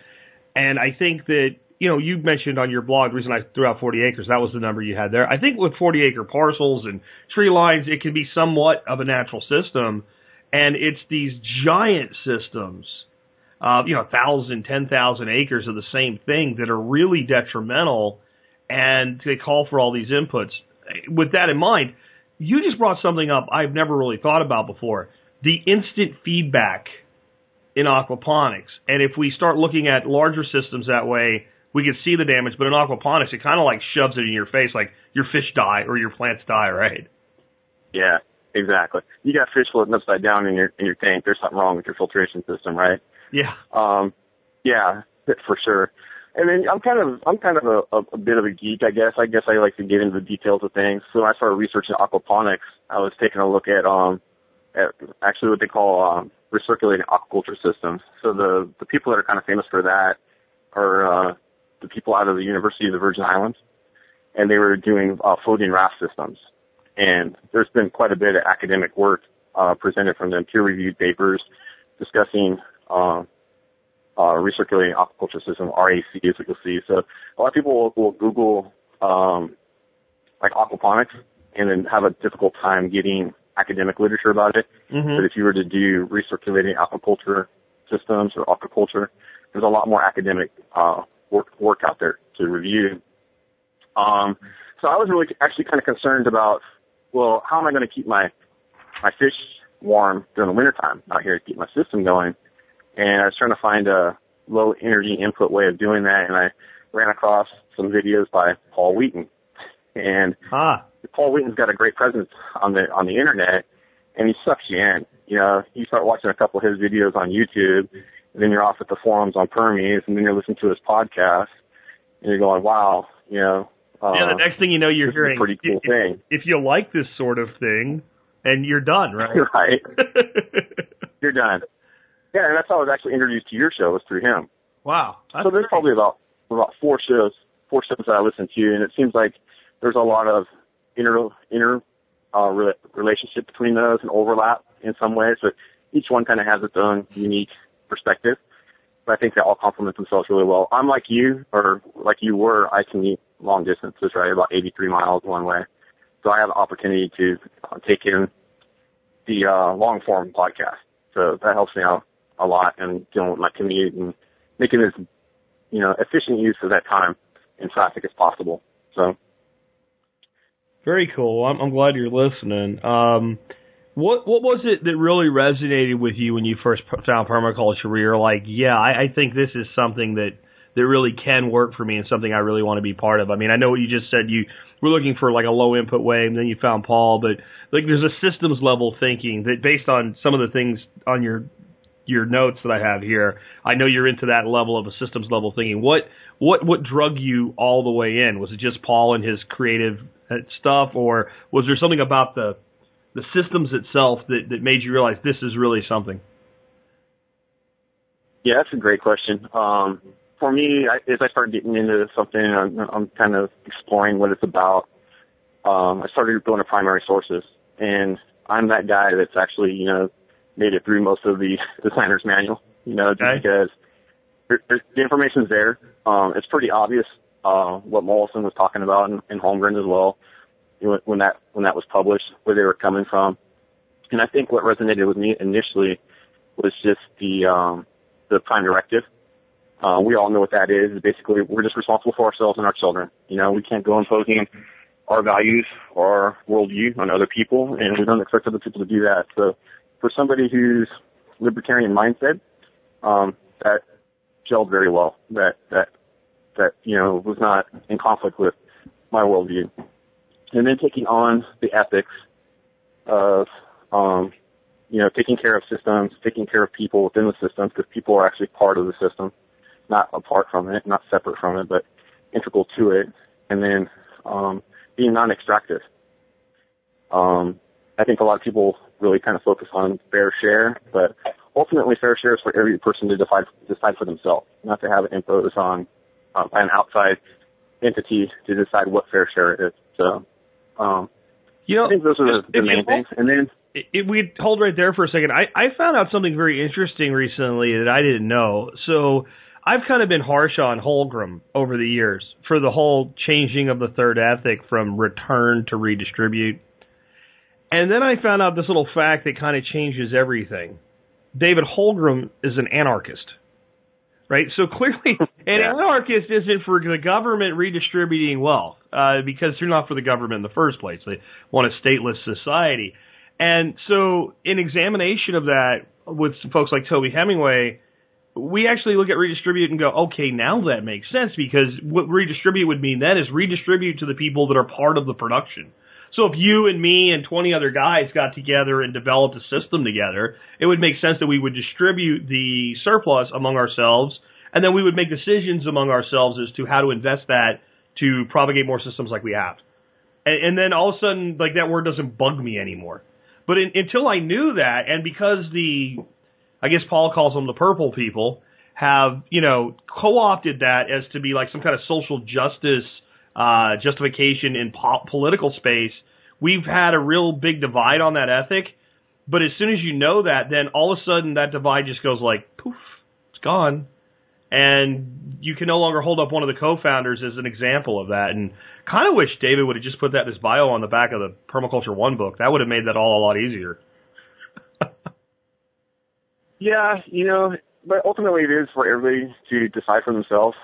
and I think that, you know, you mentioned on your blog, the reason I threw out 40 acres, that was the number you had there. I think with 40 acre parcels and tree lines, it can be somewhat of a natural system. And it's these giant systems, uh, you know, thousand, ten thousand acres of the same thing that are really detrimental and they call for all these inputs. With that in mind, you just brought something up I've never really thought about before. The instant feedback in aquaponics. And if we start looking at larger systems that way, we can see the damage. But in aquaponics, it kind of like shoves it in your face, like your fish die or your plants die, right? Yeah, exactly. You got fish floating upside down in your in your tank. There's something wrong with your filtration system, right? Yeah. Um, yeah, for sure. and then I'm kind of I'm kind of a, a, a bit of a geek, I guess. I guess I like to get into the details of things. So when I started researching aquaponics, I was taking a look at um at actually what they call um, recirculating aquaculture systems. So the the people that are kind of famous for that are uh, the people out of the University of the Virgin Islands, and they were doing uh, floating raft systems. And there's been quite a bit of academic work uh, presented from them, peer-reviewed papers discussing uh, uh, recirculating aquaculture system, RAC is what you'll see. So a lot of people will, will Google um, like aquaponics and then have a difficult time getting academic literature about it. Mm-hmm. But if you were to do recirculating aquaculture systems or aquaculture, there's a lot more academic uh, work work out there to review. Um, so I was really actually kind of concerned about, well, how am I going to keep my my fish warm during the wintertime out here to keep my system going? And I was trying to find a low energy input way of doing that, and I ran across some videos by Paul Wheaton. And Ah, Paul Wheaton's got a great presence on the on the internet, and he sucks you in. You know, you start watching a couple of his videos on YouTube, and then you're off at the forums on Permies, and then you're listening to his podcast, and you're going, "Wow, you know." Uh, yeah. The next thing you know, you're this is a hearing pretty cool if, thing, if you like this sort of thing, and you're done, right? right? You're done. Yeah, and that's how I was actually introduced to your show was through him. wow. So there's great. probably about about four shows, four shows that I listen to, and it seems like there's a lot of inter inter uh, re- relationship between those and overlap in some ways, but each one kind of has its own unique perspective. But I think they all complement themselves really well. I'm like you, or like you were. I commute long distances, right, about 83 miles one way, so I have the opportunity to uh, take in the uh, long form podcast. So that helps me out a lot in dealing with my commute and making as you know efficient use of that time in traffic as possible. So Very cool. I'm, I'm glad you're listening. Um, what what was it that really resonated with you when you first found permaculture? Where you're like, yeah, I, I think this is something that that really can work for me and something I really want to be part of. I mean, I know what you just said. You were looking for like a low input way, and then you found Paul. But like, there's a systems level thinking that based on some of the things on your your notes that I have here, I know you're into that level of a systems level thinking. What what what drug you all the way in? Was it just Paul and his creative uh, stuff, or was there something about the the systems itself that that made you realize this is really something? yeah, that's a great question. Um, for me, I, as I started getting into something, I'm, I'm kind of exploring what it's about. Um, I started going to primary sources, and I'm that guy that's actually you know made it through most of the designer's manual. You know, just Okay. because the information's there. Um, it's pretty obvious uh, what Mollison was talking about in, in Holmgren as well when that when that was published, where they were coming from. And I think what resonated with me initially was just the um, the prime directive. Uh, we all know what that is. Basically, we're just responsible for ourselves and our children. You know, we can't go imposing our values or our worldview on other people, and we don't expect other people to do that. So, for somebody who's libertarian mindset, um, that gelled very well. That that that you know was not in conflict with my worldview. And then taking on the ethics of um, you know, taking care of systems, taking care of people within the systems, because people are actually part of the system, not apart from it, not separate from it, but integral to it. And then um, being non-extractive. Um, I think a lot of people really kind of focus on fair share, but ultimately fair share is for every person to decide decide for themselves, not to have it imposed on um, an outside entity to decide what fair share is. So um, You know, I think those are the, the main hold- things. And then if we hold right there for a second, I, I found out something very interesting recently that I didn't know. So I've kind of been harsh on Holmgren over the years for the whole changing of the third ethic from return to redistribute. And then I found out this little fact that kind of changes everything. David Holmgren is an anarchist. Right? So clearly, an anarchist isn't for the government redistributing wealth, uh, because they're not for the government in the first place. They want a stateless society. And so, in examination of that with some folks like Toby Hemenway, we actually look at redistribute and go, okay, now that makes sense because what redistribute would mean then is redistribute to the people that are part of the production. So if you and me and 20 other guys got together and developed a system together, it would make sense that we would distribute the surplus among ourselves and then we would make decisions among ourselves as to how to invest that to propagate more systems like we have. And, and then all of a sudden, like that word doesn't bug me anymore. But in, until I knew that, and because the, I guess Paul calls them the purple people, have you know co-opted that as to be like some kind of social justice uh, justification in po- political space. We've had a real big divide on that ethic, but as soon as you know that, then all of a sudden that divide just goes like poof, it's gone and you can no longer hold up one of the co-founders as an example of that. And kind of wish David would have just put that in his bio on the back of the Permaculture One book. That would have made that all a lot easier. yeah, you know, but ultimately it is for everybody to decide for themselves.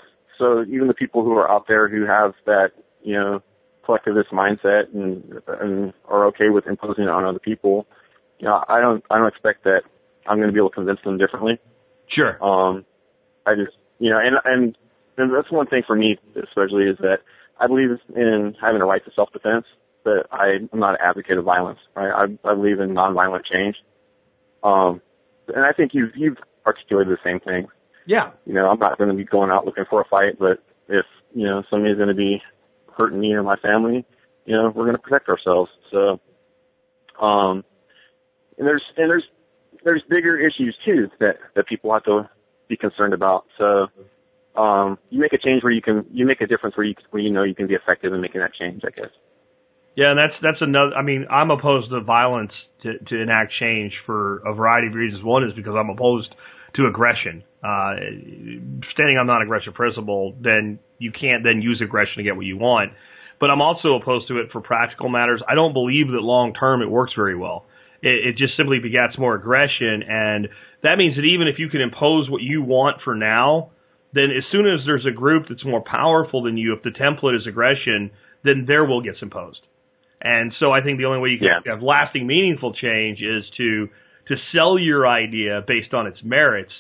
So even the people who are out there who have that, you know, collectivist mindset and and are okay with imposing it on other people, you know, I don't I don't expect that I'm going to be able to convince them differently. Sure. Um, I just, you know, and, and, and that's one thing for me, especially, is that I believe in having a right to self-defense, but I, I'm not an advocate of violence. Right? I, I believe in nonviolent change. Um, and I think you've, you've articulated the same thing. Yeah. You know, I'm not going to be going out looking for a fight, but if, you know, somebody's going to be hurting me or my family, you know, we're going to protect ourselves. So, um, and there's, and there's, there's bigger issues too that, that people have to be concerned about. So um, you make a change where you can you make a difference where you where you know you can be effective in making that change. I guess. Yeah, and that's that's another. I mean, I'm opposed to violence to to enact change for a variety of reasons. One is because I'm opposed to aggression. Uh, standing on non-aggression principle, then you can't then use aggression to get what you want. But I'm also opposed to it for practical matters. I don't believe that long term it works very well. It, it just simply begets more aggression and that means that even if you can impose what you want for now, then as soon as there's a group that's more powerful than you, if the template is aggression, then their will gets imposed. And so I think the only way you can yeah. have lasting, meaningful change is to to sell your idea based on its merits.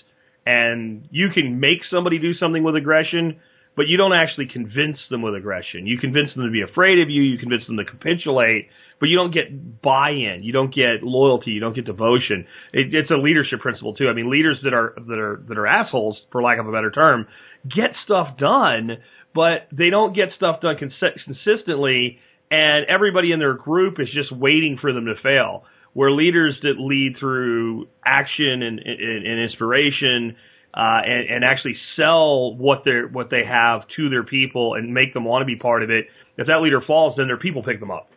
And you can make somebody do something with aggression, but you don't actually convince them with aggression. You convince them to be afraid of you. You convince them to capitulate, but you don't get buy-in, you don't get loyalty, you don't get devotion. It, it's a leadership principle too. I mean, leaders that are that are that are assholes, for lack of a better term, get stuff done, but they don't get stuff done cons- consistently, and everybody in their group is just waiting for them to fail. Where leaders that lead through action and, and, and inspiration uh, and, and actually sell what they what they have to their people and make them want to be part of it. If that leader falls, then their people pick them up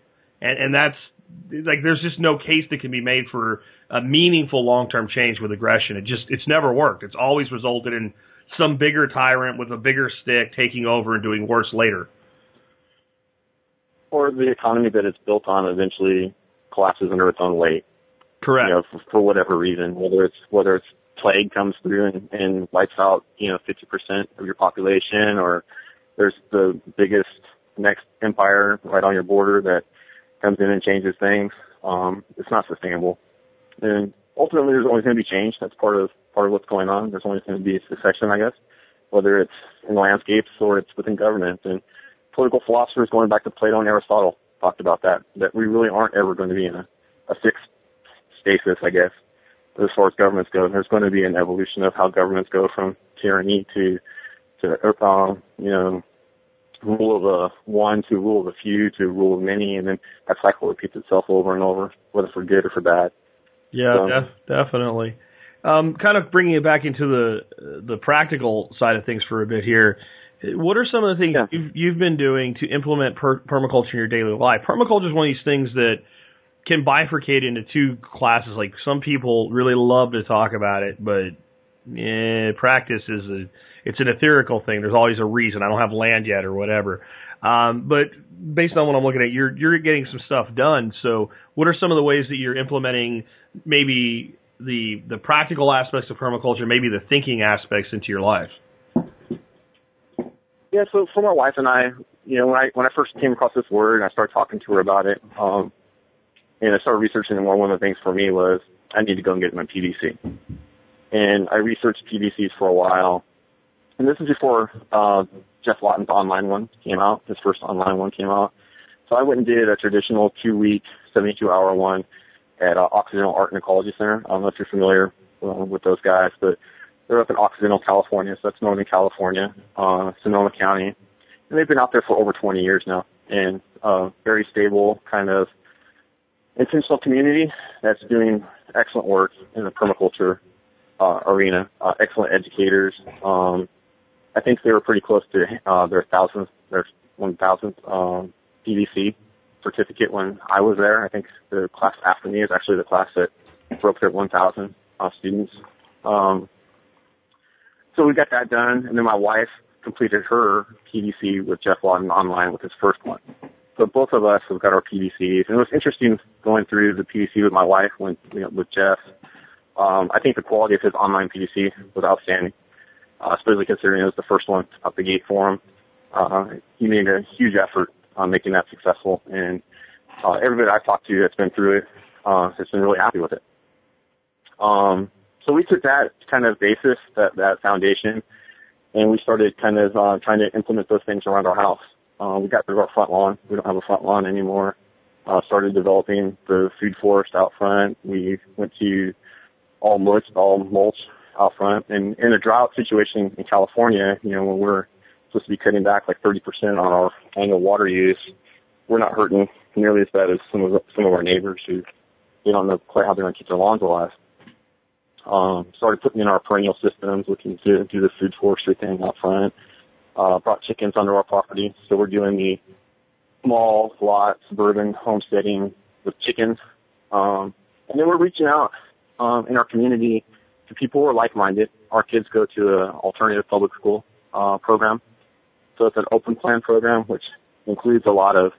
and and that's like there's just no case that can be made for a meaningful long-term change with aggression. It just it's never worked. It's always resulted in some bigger tyrant with a bigger stick taking over and doing worse later. Or the economy that it's built on eventually collapses under its own weight. Correct. You know, for, for whatever reason, whether it's whether it's plague comes through and, and wipes out you know 50% of your population, or there's the biggest next empire right on your border that comes in and changes things, um, it's not sustainable. And ultimately, there's always going to be change. That's part of part of what's going on. There's always going to be a succession, I guess, whether it's in landscapes or it's within government. And political philosophers, going back to Plato and Aristotle, talked about that. That we really aren't ever going to be in a, a fixed stasis, I guess, as far as governments go. There's going to be an evolution of how governments go from tyranny to to uh, you know rule of a one to rule of a few to rule of many, and then that cycle repeats itself over and over, whether for good or for bad. Yeah, so, def- definitely. Um, kind of bringing it back into the the practical side of things for a bit here. What are some of the things yeah. you've, you've been doing to implement per- permaculture in your daily life? Permaculture is one of these things that can bifurcate into two classes. Like some people really love to talk about it, but eh, practice is a it's an etherical thing. There's always a reason. I don't have land yet or whatever. Um, but based on what I'm looking at, you're you're getting some stuff done. So, what are some of the ways that you're implementing maybe the the practical aspects of permaculture, maybe the thinking aspects into your life? Yeah, so for my wife and I, you know, when I when I first came across this word and I started talking to her about it, um, and I started researching more, one of the things for me was I need to go and get my PDC. And I researched PDCs for a while, and this is before uh, Geoff Lawton's online one came out. His first online one came out. So I went and did a traditional two-week, 72-hour one at uh, Occidental Art and Ecology Center. I don't know if you're familiar uh, with those guys, but they're up in Occidental, California, so that's Northern California, uh, Sonoma County, and they've been out there for over 20 years now, and uh, very stable kind of intentional community that's doing excellent work in the permaculture uh, arena. Uh, excellent educators. Um, I think they were pretty close to uh, their thousandth, their one thousandth um, PDC certificate when I was there. I think the class after me is actually the class that broke their 1,000 uh, students. Um, so we got that done, and then my wife completed her PDC with Geoff Lawton online with his first one. So both of us have got our PDCs, and it was interesting going through the PDC with my wife when you know, with Jeff. Um, I think the quality of his online PDC was outstanding, uh, especially considering it was the first one up the gate for him. Uh, he made a huge effort on making that successful, and uh, everybody I've talked to that's been through it uh, has been really happy with it. Um, so we took that kind of basis, that that foundation, and we started kind of uh, trying to implement those things around our house. Uh, we got rid of our front lawn. We don't have a front lawn anymore. Uh, started developing the food forest out front. We went to all mulch, all mulch out front. And in a drought situation in California, you know, when we're supposed to be cutting back like 30% on our annual water use, we're not hurting nearly as bad as some of some of our neighbors who they don't know quite how they're going to keep their lawns alive. Um, started putting in our perennial systems, looking to do the food forestry thing out front. Uh, brought chickens onto our property, so we're doing the small lot suburban homesteading with chickens. Um, and then we're reaching out um, in our community to people who are like-minded. Our kids go to an alternative public school uh, program, so it's an open plan program, which includes a lot of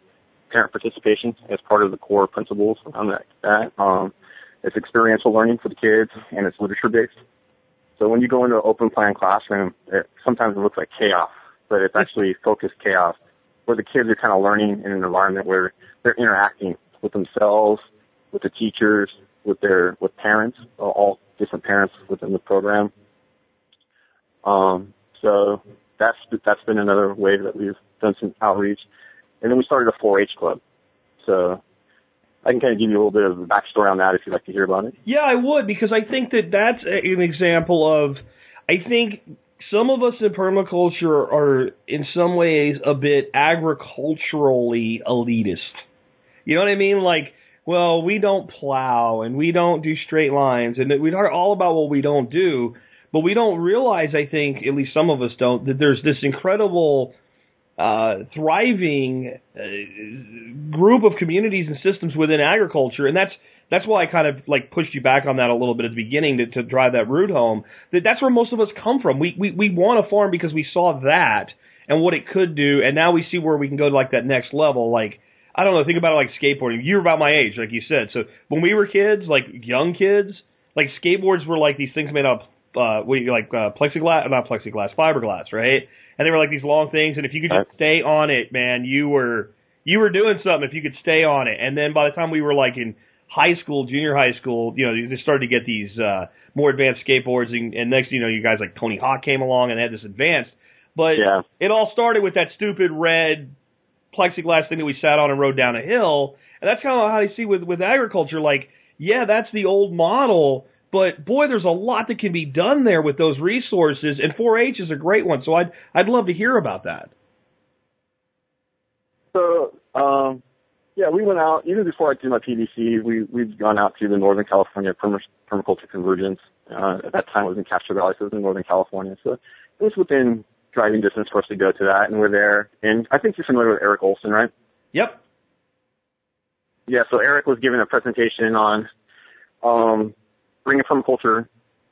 parent participation as part of the core principles around that. that. Um, it's experiential learning for the kids, and it's literature based. So when you go into an open plan classroom, it, sometimes it looks like chaos, but it's actually focused chaos where the kids are kind of learning in an environment where they're interacting with themselves, with the teachers, with their with parents, all different parents within the program. Um, so that's that's been another way that we've done some outreach, and then we started a 4-H club. So I can kind of give you a little bit of backstory on that if you'd like to hear about it. Yeah, I would because I think that that's an example of. I think some of us in permaculture are in some ways a bit agriculturally elitist. You know what I mean? Like, well, we don't plow and we don't do straight lines and we are all about what we don't do, but we don't realize, I think, at least some of us don't, that there's this incredible uh, thriving uh, group of communities and systems within agriculture, and that's that's why I kind of like pushed you back on that a little bit at the beginning to, to drive that root home. That that's where most of us come from. We we we want a farm because we saw that and what it could do, and now we see where we can go to like that next level. Like I don't know, think about it like skateboarding. You're about my age, like you said. So when we were kids, like young kids, like skateboards were like these things made up uh, we like uh, plexiglass, not plexiglass, fiberglass, right? And they were like these long things, and if you could just stay on it, man, you were you were doing something if you could stay on it. And then by the time we were like in high school, junior high school, you know, they started to get these uh, more advanced skateboards, and, and next, you know, you guys like Tony Hawk came along and they had this advanced. But Yeah. it all started with that stupid red plexiglass thing that we sat on and rode down a hill, and that's kind of how I see with with agriculture. Like, yeah, that's the old model, but boy, there's a lot that can be done there with those resources, and 4-H is a great one. So I'd I'd love to hear about that. So, um, yeah, we went out even before I did my PDC. We we'd gone out to the Northern California Perma- Permaculture Convergence. Uh, at that time, it was in Castro Valley, so it was in Northern California. So it was within driving distance for us to go to that, and we're there. And I think you're familiar with Erik Ohlsen, right? Yep. Yeah. So Erik was giving a presentation on um, bringing permaculture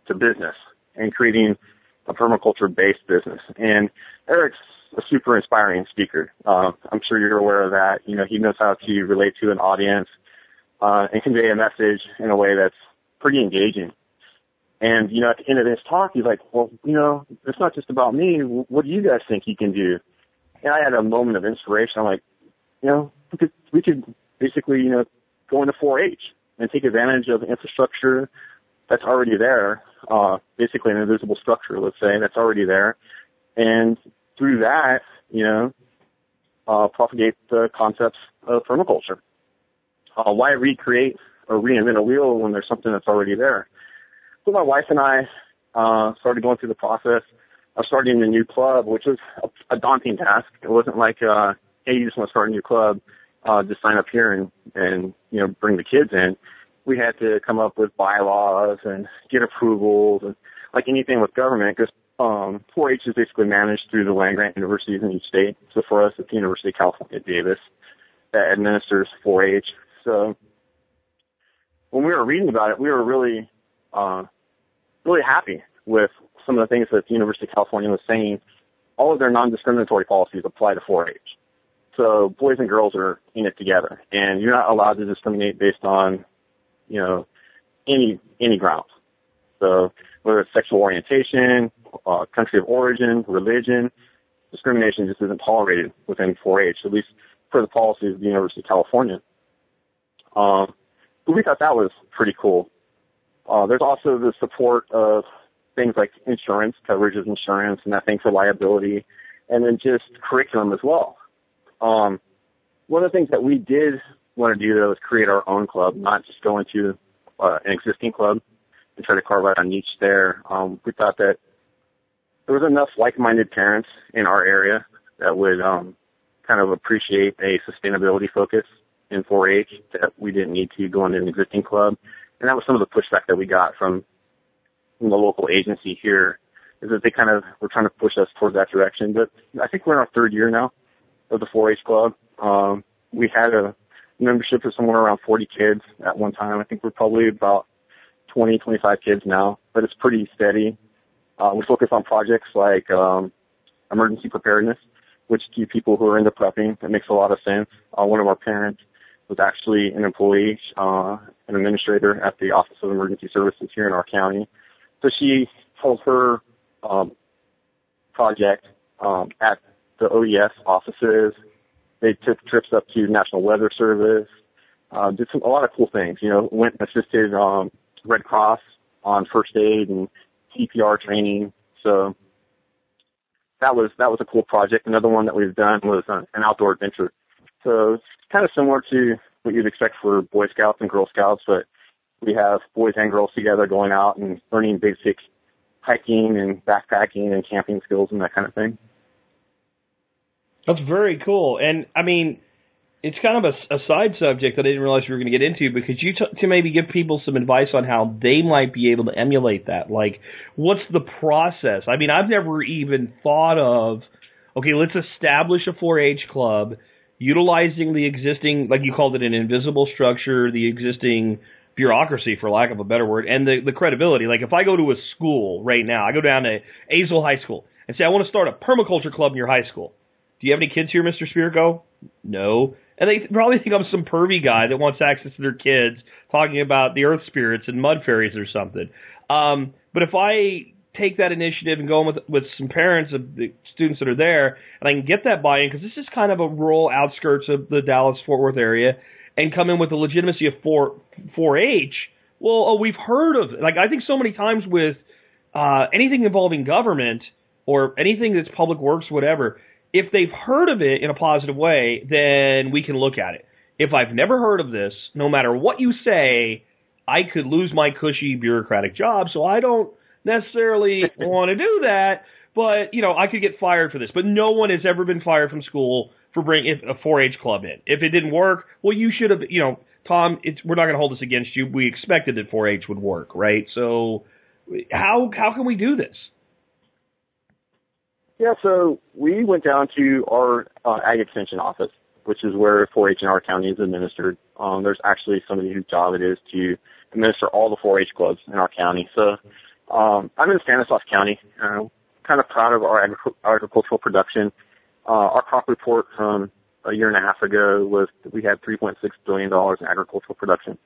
to business and creating a permaculture-based business. And Erik's a super inspiring speaker. Uh, I'm sure you're aware of that. You know, he knows how to relate to an audience uh, and convey a message in a way that's pretty engaging. And you know, at the end of his talk, he's like, "Well, you know, it's not just about me. What do you guys think you can do?" And I had a moment of inspiration. I'm like, you know, we could we could basically, you know, go into 4-H and take advantage of infrastructure that's already there, uh, basically an invisible structure, let's say, that's already there. And through that, you know, uh, propagate the concepts of permaculture. Uh, why recreate or reinvent a wheel when there's something that's already there? So my wife and I uh, started going through the process of starting a new club, which was a, a daunting task. It wasn't like, uh, hey, you just want to start a new club, uh, just sign up here and, and, you know, bring the kids in. We had to come up with bylaws and get approvals and like anything with government, because um, 4-H is basically managed through the land grant universities in each state. So for us, it's the University of California Davis that administers 4-H. So when we were reading about it, we were really, uh, really happy with some of the things that the University of California was saying. All of their non-discriminatory policies apply to 4-H. So boys and girls are in it together, and you're not allowed to discriminate based on, you know, any any grounds. So whether it's sexual orientation, uh, country of origin, religion, discrimination just isn't tolerated within 4-H, at least for the policies of the University of California. Um, but we thought that was pretty cool. Uh, there's also the support of things like insurance, coverage of insurance, and that thing for liability, and then just curriculum as well. Um, one of the things that we did want to do though is create our own club, not just go into uh, an existing club and try to carve out a niche there. Um, we thought that there was enough like-minded parents in our area that would um, kind of appreciate a sustainability focus in 4-H that we didn't need to go into an existing club. And that was some of the pushback that we got from, from the local agency here is that they kind of were trying to push us towards that direction. But I think we're in our third year now of the 4-H club. Um, we had a membership is somewhere around 40 kids at one time. I think we're probably about 20, 25 kids now, but it's pretty steady. Uh, we focus on projects like um, emergency preparedness, which to people who are into prepping, that makes a lot of sense. Uh, one of our parents was actually an employee, uh, an administrator at the Office of Emergency Services here in our county. So she held her um, project um, at the OES offices. They took trips up to National Weather Service, uh, did some, a lot of cool things. You know, went and assisted um, Red Cross on first aid and CPR training. So that was that was a cool project. Another one that we've done was uh, an outdoor adventure. So it's kind of similar to what you'd expect for Boy Scouts and Girl Scouts, but we have boys and girls together going out and learning basic hiking and backpacking and camping skills and that kind of thing. That's very cool. And I mean, it's kind of a, a side subject that I didn't realize we were going to get into because you to maybe give people some advice on how they might be able to emulate that. Like, what's the process? I mean, I've never even thought of, okay, let's establish a 4-H club utilizing the existing, like you called it, an invisible structure, the existing bureaucracy, for lack of a better word, and the, the credibility. Like, if I go to a school right now, I go down to Azle High School and say, I want to start a permaculture club in your high school. Do you have any kids here, Mr. Spirko? No. And they probably think I'm some pervy guy that wants access to their kids talking about the earth spirits and mud fairies or something. Um, but if I take that initiative and go in with with some parents of the students that are there, and I can get that buy-in because this is kind of a rural outskirts of the Dallas Fort Worth area, and come in with the legitimacy of 4 4-H. Well, oh, we've heard of it. like I think so many times with uh, anything involving government or anything that's public works, whatever if they've heard of it in a positive way, then we can look at it. If I've never heard of this, no matter what you say, I could lose my cushy bureaucratic job, so I don't necessarily want to do that. But you know, I could get fired for this. But no one has ever been fired from school for bringing a 4-H club in. If it didn't work, well, you should have. You know, Tom, it's, we're not going to hold this against you. We expected that 4-H would work, right? So, how how can we do this? Yeah, so we went down to our uh, Ag Extension office, which is where 4-H in our county is administered. Um, there's actually somebody whose job it is to administer all the 4-H clubs in our county. So um, I'm in Stanislaus County. Uh, kind of proud of our agric- agricultural production. Uh, our crop report from a year and a half ago was we had 3.6 billion dollars in agricultural production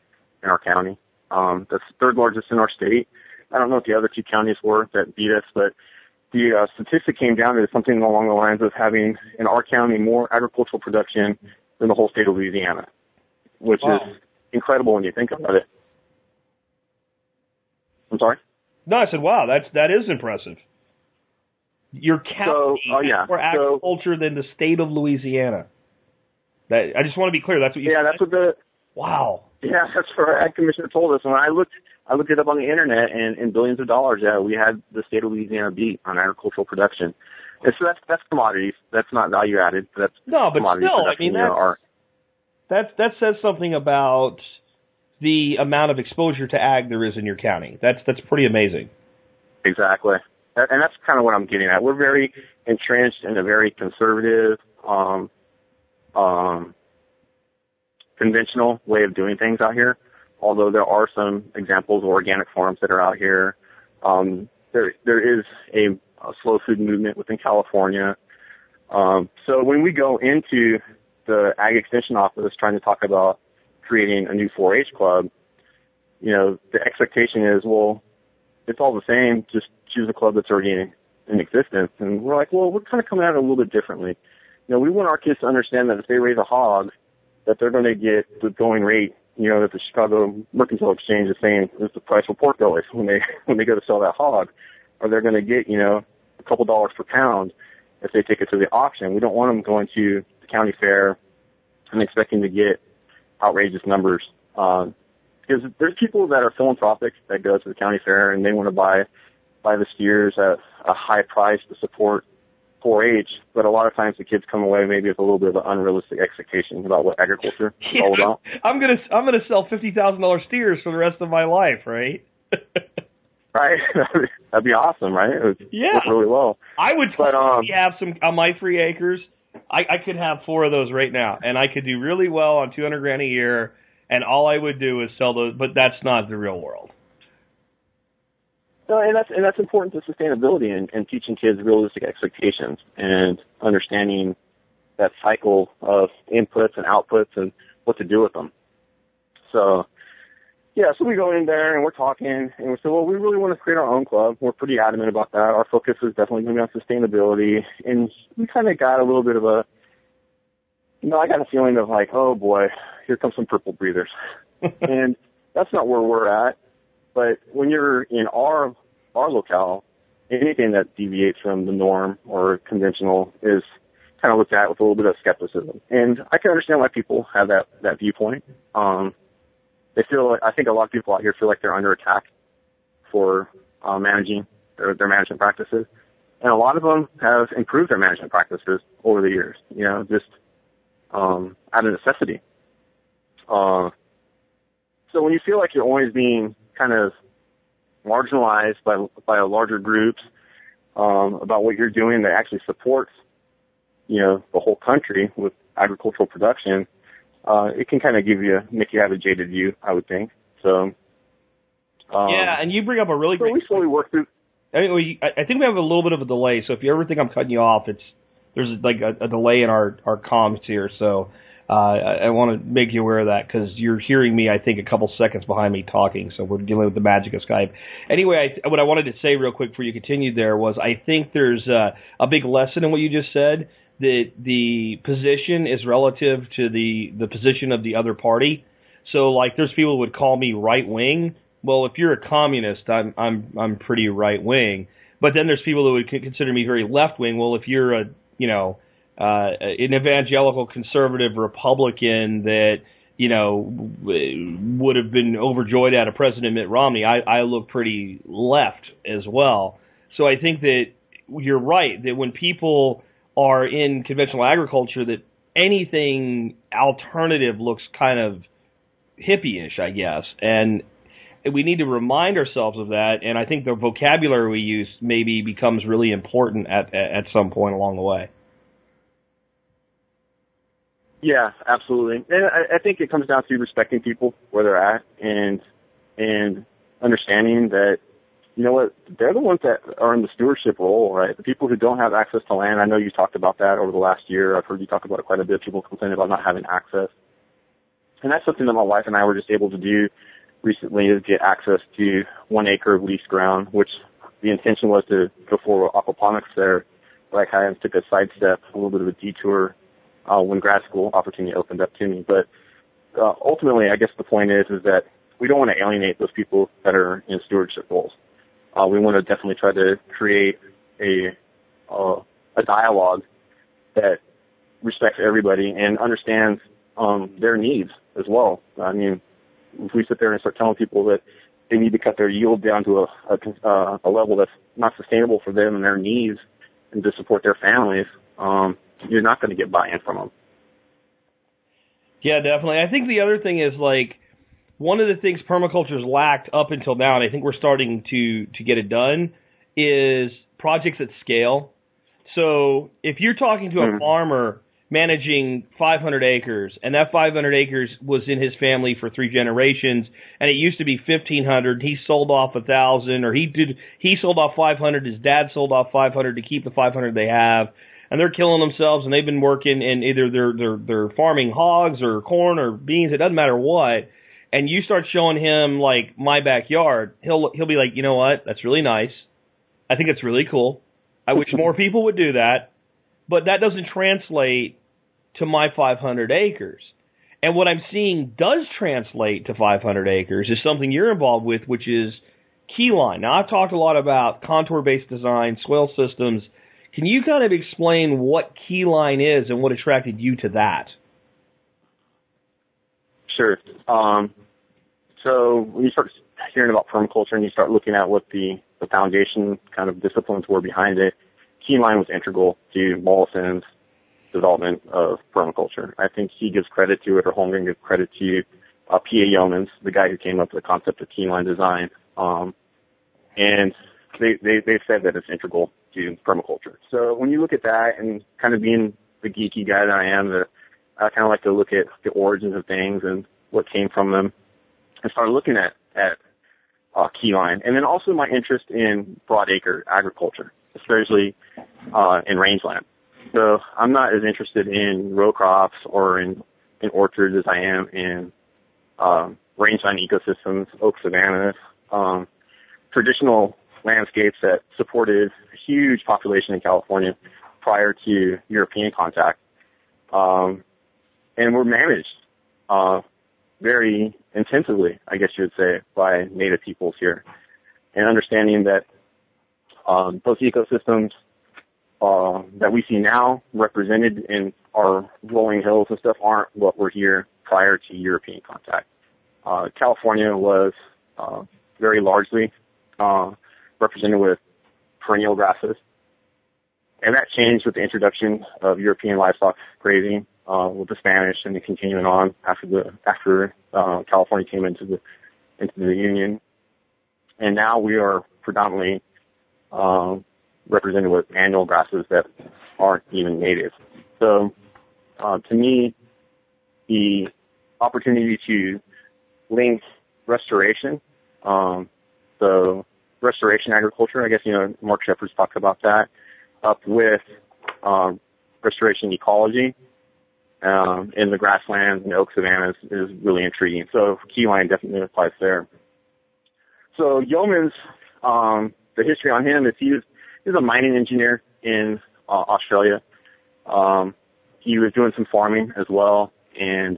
in our county. Um, that's third largest in our state. I don't know what the other two counties were that beat us, but the uh, statistic came down to something along the lines of having in our county more agricultural production than the whole state of Louisiana, which wow. is incredible when you think about it. I'm sorry. No, I said, wow, that's that is impressive. Your county so, oh, yeah. more agriculture so, than the state of Louisiana. That I just want to be clear. That's what you. Yeah, that's what the Wow. Yeah, that's what our ag commissioner told us. When I looked, I looked it up on the internet, and in billions of dollars, yeah, we had the state of Louisiana beat on agricultural production. And so that's that's commodities. That's not value added. That's No, but commodity still, I mean, that's- That that says something about the amount of exposure to ag there is in your county. That's that's pretty amazing. Exactly. And that's kind of what I'm getting at. We're very entrenched in a very conservative, um, um, conventional way of doing things out here. Although there are some examples of organic farms that are out here. Um, there, there is a, a slow food movement within California. Um, so when we go into the Ag Extension Office trying to talk about creating a new 4-H club, you know, the expectation is, well, it's all the same. Just choose a club that's already in, in existence. And we're like, well, we're kind of coming at it a little bit differently. You know, we want our kids to understand that if they raise a hog, that they're going to get the going rate. You know, that the Chicago Mercantile Exchange is saying is the price for pork bellies when they when they go to sell that hog, or they're going to get you know a couple dollars per pound if they take it to the auction. We don't want them going to the county fair and expecting to get outrageous numbers. Um, because there's people that are philanthropic that go to the county fair and they want to buy buy the steers at a high price to support 4-H, but a lot of times the kids come away maybe with a little bit of an unrealistic expectation about what agriculture is all about. I'm gonna I'm gonna sell fifty thousand dollars steers for the rest of my life, right? Right? That'd be awesome, right? It would Yeah. work really well. I would But, um, have some on my three acres. I, I could have four of those right now, and I could do really well on two hundred grand a year. And all I would do is sell those, but that's not the real world. No, and that's and that's important to sustainability and, and teaching kids realistic expectations and understanding that cycle of inputs and outputs and what to do with them. So, yeah, so we go in there and we're talking and we say, well, we really want to create our own club. We're pretty adamant about that. Our focus is definitely going to be on sustainability, and we kind of got a little bit of a, you know, I got a feeling of like, oh boy, here comes some purple breathers, and that's not where we're at. But when you're in our our locale, anything that deviates from the norm or conventional is kind of looked at with a little bit of skepticism. And I can understand why people have that that viewpoint. Um, they feel like I think a lot of people out here feel like they're under attack for uh, managing their, their management practices, and a lot of them have improved their management practices over the years. You know, just um, out of necessity. Uh, so when you feel like you're always being kind of marginalized by by larger groups um, about what you're doing that actually supports, you know, the whole country with agricultural production, uh, it can kind of give you make you have a jaded view, I would think. So. Um, yeah, and you bring up a really so great. we slowly work through. I, mean, we, I I think we have a little bit of a delay, so if you ever think I'm cutting you off, it's there's like a, a delay in our our comms here. So uh, I, I want to make you aware of that because you're hearing me, I think, a couple seconds behind me talking. So we're dealing with the magic of Skype. Anyway, I, what I wanted to say real quick before you continued there was I think there's uh, a big lesson in what you just said. That the position is relative to the the position of the other party. So like, there's people who would call me right wing. Well, if you're a communist, I'm I'm I'm pretty right wing. But then there's people who would consider me very left wing. Well, if you're a you know uh, an evangelical conservative Republican that you know would have been overjoyed at a President Mitt Romney, I, I look pretty left as well. So I think that you're right that when people are in conventional agriculture, that anything alternative looks kind of hippie-ish, I guess, and we need to remind ourselves of that. And I think the vocabulary we use maybe becomes really important at at some point along the way. Yeah, absolutely. And I, I think it comes down to respecting people where they're at and and understanding that you know what they're the ones that are in the stewardship role, right? The people who don't have access to land. I know you talked about that over the last year. I've heard you talk about it quite a bit. People complain about not having access, and that's something that my wife and I were just able to do recently is get access to one acre of leased ground, which the intention was to go for aquaponics there, kind of took a sidestep, a little bit of a detour uh, when grad school opportunity opened up to me. But uh, ultimately, I guess the point is is that we don't want to alienate those people that are in stewardship roles. Uh, we want to definitely try to create a uh, a dialogue that respects everybody and understands um, their needs as well. I mean, if we sit there and start telling people that they need to cut their yield down to a a, uh, a level that's not sustainable for them and their needs and to support their families, um, you're not going to get buy-in from them. Yeah, definitely. I think the other thing is like one of the things permaculture's lacked up until now, and I think we're starting to to get it done, is projects at scale. So if you're talking to a Mhm. farmer managing 500 acres, and that 500 acres was in his family for three generations, and it used to be 1,500, he sold off a thousand, or he did he sold off 500, his dad sold off 500 to keep the 500 they have, and they're killing themselves, and they've been working in either they're they're they're farming hogs or corn or beans, it doesn't matter what. And you start showing him like my backyard, he'll he'll be like, you know what, that's really nice. I think it's really cool. I wish more people would do that, but that doesn't translate to my 500 acres. And what I'm seeing does translate to 500 acres is something you're involved with, which is keyline. Now, I've talked a lot about contour-based design, swale systems. Can you kind of explain what keyline is and what attracted you to that? Sure. Um, so when you start hearing about permaculture and you start looking at what the, the foundation kind of disciplines were behind it, Keyline was integral to Mollison's development of permaculture. I think he gives credit to it, or Holmgren gives credit to uh, P.A. Yeomans, the guy who came up with the concept of Keyline design. Um, and they, they, they've said that it's integral to permaculture. So when you look at that and kind of being the geeky guy that I am, that I kind of like to look at the origins of things and what came from them and start looking at, at uh, keyline. And then also my interest in broadacre agriculture, especially uh, in rangeland. So I'm not as interested in row crops or in, in orchards as I am in um, rangeland ecosystems, oak savannas, um, traditional landscapes that supported a huge population in California prior to European contact. Um, and were managed uh, very intensively, I guess you would say, by native peoples here. And understanding that um, those ecosystems uh, that we see now represented in our rolling hills and stuff aren't what were here prior to European contact. Uh, California was uh, very largely uh, represented with perennial grasses, and that changed with the introduction of European livestock grazing uh, with the Spanish and then continuing on after the after uh, California came into the into the Union, and now we are predominantly um, represented with annual grasses that aren't even native. So, uh, to me, the opportunity to link restoration, um, so restoration agriculture, I guess you know Mark Shepard's talked about that, up with um, restoration ecology um, in the grasslands and oak savannas is really intriguing. So keyline definitely applies there. So Yeomans, um, the history on him is he was a mining engineer in uh, Australia. Um, he was doing some farming as well and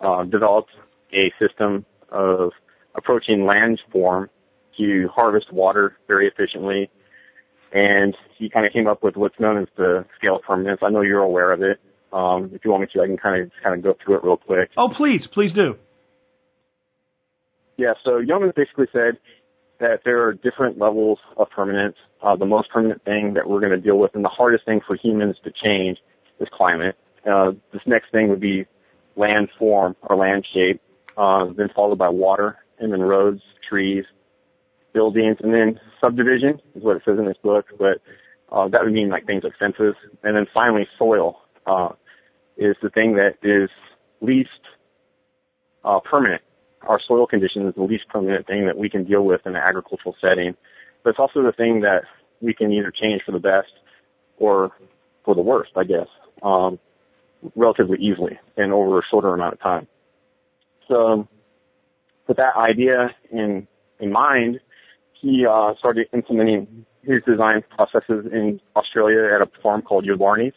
uh, developed a system of approaching landform to harvest water very efficiently. And he kind of came up with what's known as the scale of permanence. I know you're aware of it. Um, if you want me to, I can kind of kind of go through it real quick. Oh, please, please do. Yeah, so Yeomans basically said that there are different levels of permanence. Uh, the most permanent thing that we're going to deal with, and the hardest thing for humans to change, is climate. Uh, this next thing would be land form or land shape, uh, then followed by water, and then roads, trees, buildings, and then subdivision is what it says in this book. But uh, that would mean like things like fences, and then finally soil uh, is the thing that is least uh, permanent our soil condition is the least permanent thing that we can deal with in an agricultural setting. But it's also the thing that we can either change for the best or for the worst, I guess, um, relatively easily and over a shorter amount of time. So with that idea in, in mind, he uh, started implementing his design processes in Australia at a farm called Yobarnie.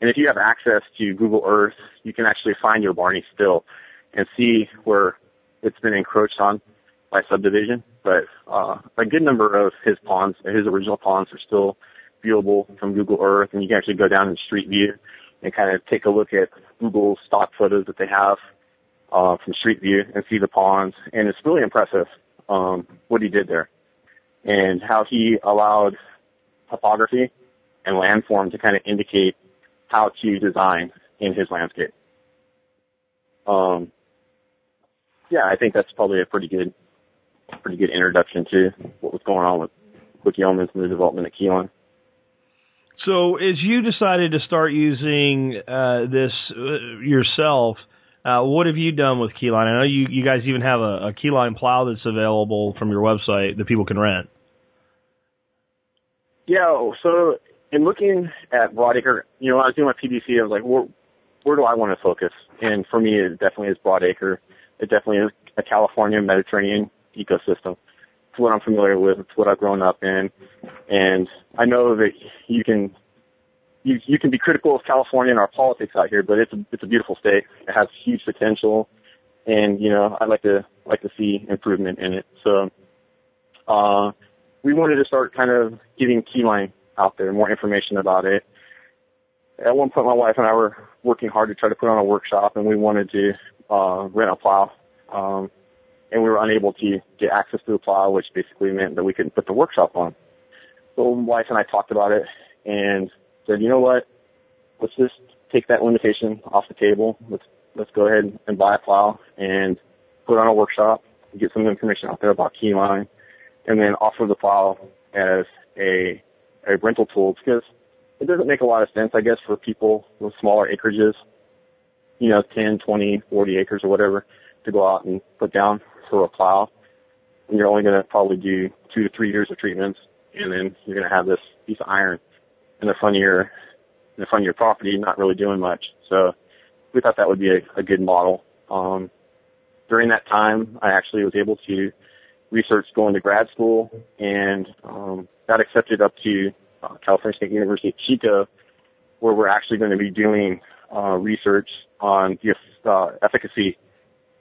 And if you have access to Google Earth, you can actually find Yobarnie still and see where it's been encroached on by subdivision. But uh, a good number of his ponds, his original ponds, are still viewable from Google Earth, and you can actually go down in Street View and kind of take a look at Google stock photos that they have uh, from Street View and see the ponds. And it's really impressive um, what he did there and how he allowed topography and landform to kind of indicate how to design in his landscape. Um, yeah, I think that's probably a pretty good, pretty good introduction to what was going on with with Yeomans and the development of Keyline. So, as you decided to start using uh, this uh, yourself, uh, what have you done with Keyline? I know you, you guys even have a, a Keyline plow that's available from your website that people can rent. Yeah, so in looking at Broadacre, you know, I was doing my PDC, I was like, where, where do I want to focus? And for me, it definitely is Broadacre. It definitely is a California Mediterranean ecosystem. It's what I'm familiar with. It's what I've grown up in. And I know that you can, you, you can be critical of California and our politics out here, but it's a, it's a beautiful state. It has huge potential. And, you know, I'd like to, like to see improvement in it. So, uh, we wanted to start kind of getting Keyline out there, more information about it. At one point, my wife and I were working hard to try to put on a workshop, and we wanted to uh, rent a plow. Um, and we were unable to get access to the plow, which basically meant that we couldn't put the workshop on. So my wife and I talked about it and said, you know what? Let's just take that limitation off the table. Let's let's go ahead and buy a plow and put on a workshop, get some information out there about Keyline, and then offer the plow as a a rental tool because it doesn't make a lot of sense, I guess, for people with smaller acreages, you know, 10, 20, 40 acres or whatever, to go out and put down for a plow. And you're only going to probably do two to three years of treatments, and then you're going to have this piece of iron in of your in of your property, not really doing much. So we thought that would be a, a good model. Um, during that time, I actually was able to research going to grad school and um, got accepted up to uh, California State University at Chico, where we're actually going to be doing uh, research on the uh, efficacy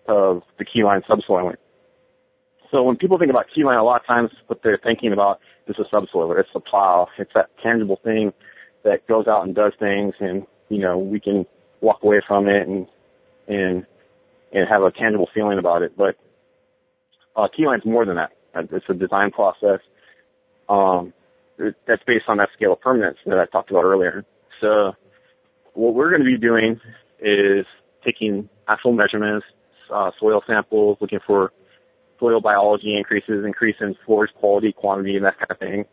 of the keyline subsoiling. So when people think about keyline, a lot of times what they're thinking about is a subsoiler. It's a plow. It's that tangible thing that goes out and does things, and you know we can walk away from it and and and have a tangible feeling about it. But uh, keyline's more than that. It's a design process um, that's based on that scale of permanence that I talked about earlier. So what we're going to be doing is taking actual measurements, uh, soil samples, looking for soil biology increases, increase in forage quality, quantity, and that kind of thing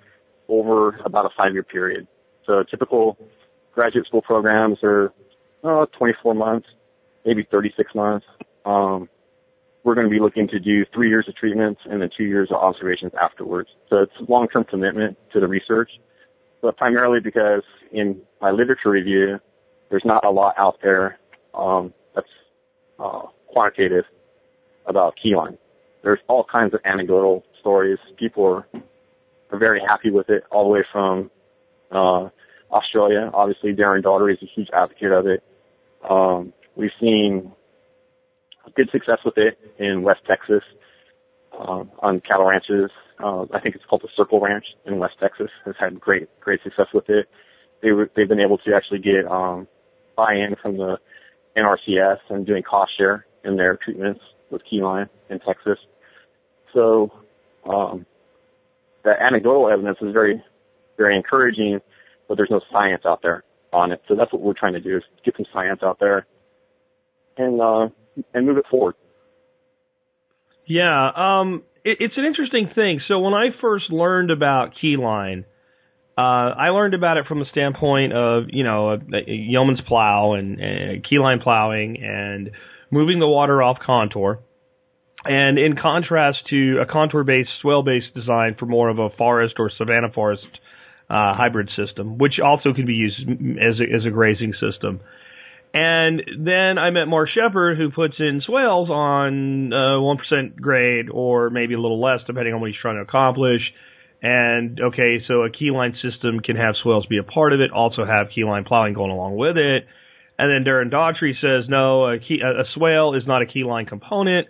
over about a five-year period. So typical graduate school programs are uh, 24 months, maybe 36 months. Um, we're going to be looking to do three years of treatments and then two years of observations afterwards. So it's a long-term commitment to the research, but primarily because in my literature review, there's not a lot out there um, that's uh, quantitative about keyline. There's all kinds of anecdotal stories. People are, are very happy with it, all the way from uh, Australia. Obviously, Darren Doherty is a huge advocate of it. Um, we've seen good success with it in West Texas um, on cattle ranches. Uh, I think it's called the Circle Ranch in West Texas. Has had great great success with it. They were, they've been able to actually get um, buy-in from the NRCS and doing cost share in their treatments with keyline in Texas. So um, the anecdotal evidence is very very encouraging, but there's no science out there on it. So that's what we're trying to do is get some science out there and uh, and move it forward. Yeah, um, it, it's an interesting thing. So when I first learned about Keyline, uh, I learned about it from the standpoint of you know a, a Yeomans plow and, and keyline plowing and moving the water off contour. And in contrast to a contour-based, swale-based design for more of a forest or savanna forest uh, hybrid system, which also can be used as a, as a grazing system. And then I met Mark Shepard, who puts in swales on uh, 1% grade or maybe a little less, depending on what he's trying to accomplish. And okay, so a keyline system can have swales be a part of it, also have keyline plowing going along with it. And then Darren Doherty says, no, a, key, a swale is not a keyline component.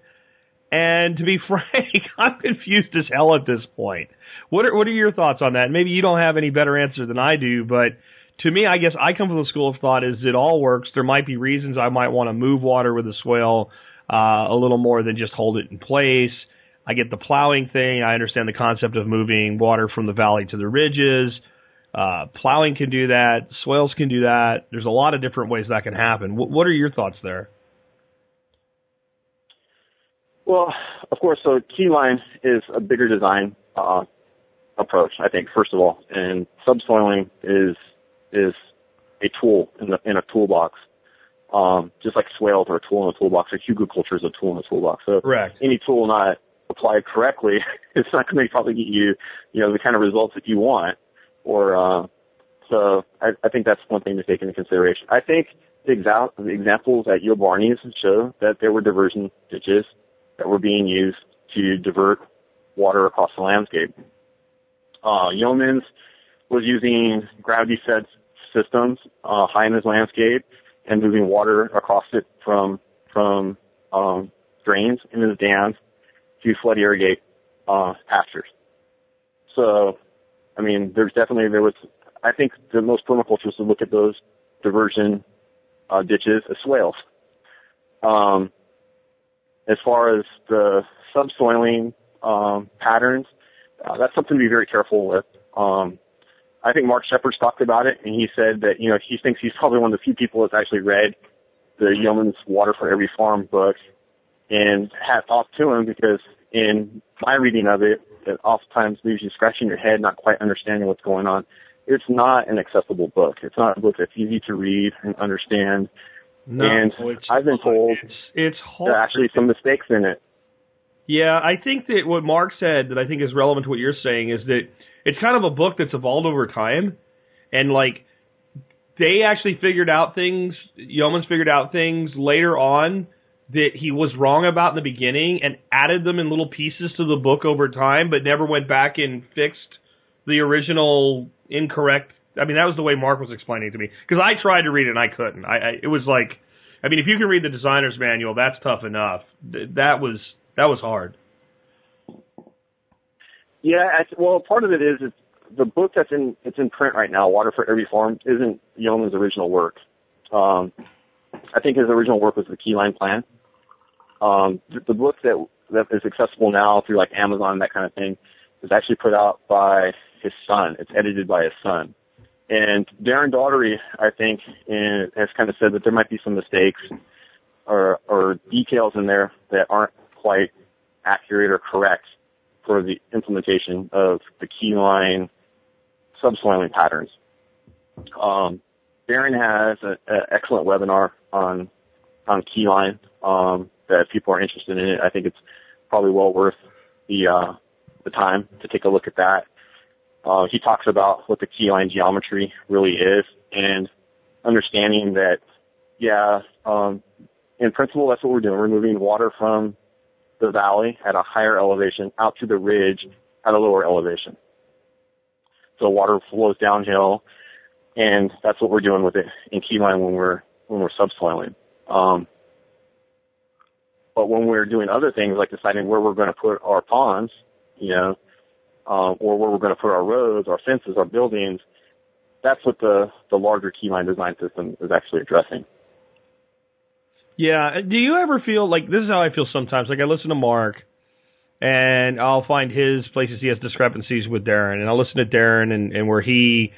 And to be frank, I'm confused as hell at this point. What are, what are your thoughts on that? Maybe you don't have any better answer than I do, but to me, I guess I come from the school of thought is it all works. There might be reasons I might want to move water with a swale uh, a little more than just hold it in place. I get the plowing thing. I understand the concept of moving water from the valley to the ridges. Uh, plowing can do that. Swales can do that. There's a lot of different ways that can happen. W- what are your thoughts there? Well, of course, so keyline is a bigger design uh, approach, I think, first of all, and subsoiling is is a tool in the in a toolbox. Um, just like swales are a tool in a toolbox, or hugelkultur is a tool in a toolbox. So Correct. any tool not applied correctly, it's not going to probably get you, you know, the kind of results that you want. Or uh, so I, I think that's one thing to take into consideration. I think the, exa- the examples at Yobarnie's show that there were diversion ditches that were being used to divert water across the landscape. Uh, Yeomans was using gravity fed systems uh, high in his landscape and moving water across it from from um, drains into his dams to flood irrigate uh, pastures. So, I mean, there's definitely there was. I think the most permaculturists would look at those diversion uh, ditches as swales. Um, as far as the subsoiling um, patterns, uh, that's something to be very careful with. Um, I think Mark Shepard's talked about it, and he said that you know he thinks he's probably one of the few people that's actually read the Yeoman's Water for Every Farm book, and hats off to him because in my reading of it, it oftentimes leaves you scratching your head, not quite understanding what's going on. It's not an accessible book. It's not a book that's easy to read and understand. No, and oh, it's, I've been told it's, it's there are actually some mistakes in it. Yeah, I think that what Mark said that I think is relevant to what you're saying is that it's kind of a book that's evolved over time, and like they actually figured out things. Yeomans figured out things later on that he was wrong about in the beginning and added them in little pieces to the book over time, but never went back and fixed the original incorrect. I mean, that was the way Mark was explaining it to me because I tried to read it and I couldn't. I, I it was like, I mean, if you can read the designer's manual, that's tough enough. Th- that was that was hard. Yeah, well, part of it is it's the book that's in it's in print right now, Water for Every Farm, isn't Yeoman's original work. Um, I think his original work was the Keyline Plan. Um, the, the book that that is accessible now through like Amazon and that kind of thing is actually put out by his son. It's edited by his son. And Darren Doherty, I think, has kind of said that there might be some mistakes or, or details in there that aren't quite accurate or correct for the implementation of the keyline subsoiling patterns. Um, Darren has an excellent webinar on on keyline um, that people are interested in it, I think it's probably well worth the uh, the time to take a look at that. Uh, he talks about what the keyline geometry really is and understanding that, yeah, um, in principle, that's what we're doing. We're moving water from the valley at a higher elevation out to the ridge at a lower elevation. So water flows downhill, and that's what we're doing with it in keyline when we're when we're subsoiling. Um, but when we're doing other things like deciding where we're going to put our ponds, you know, uh, or where we're going to put our roads, our fences, our buildings, that's what the the larger keyline design system is actually addressing. Yeah. Do you ever feel like this is how I feel sometimes? Like I listen to Mark and I'll find his places he has discrepancies with Darren and I'll listen to Darren and, and where he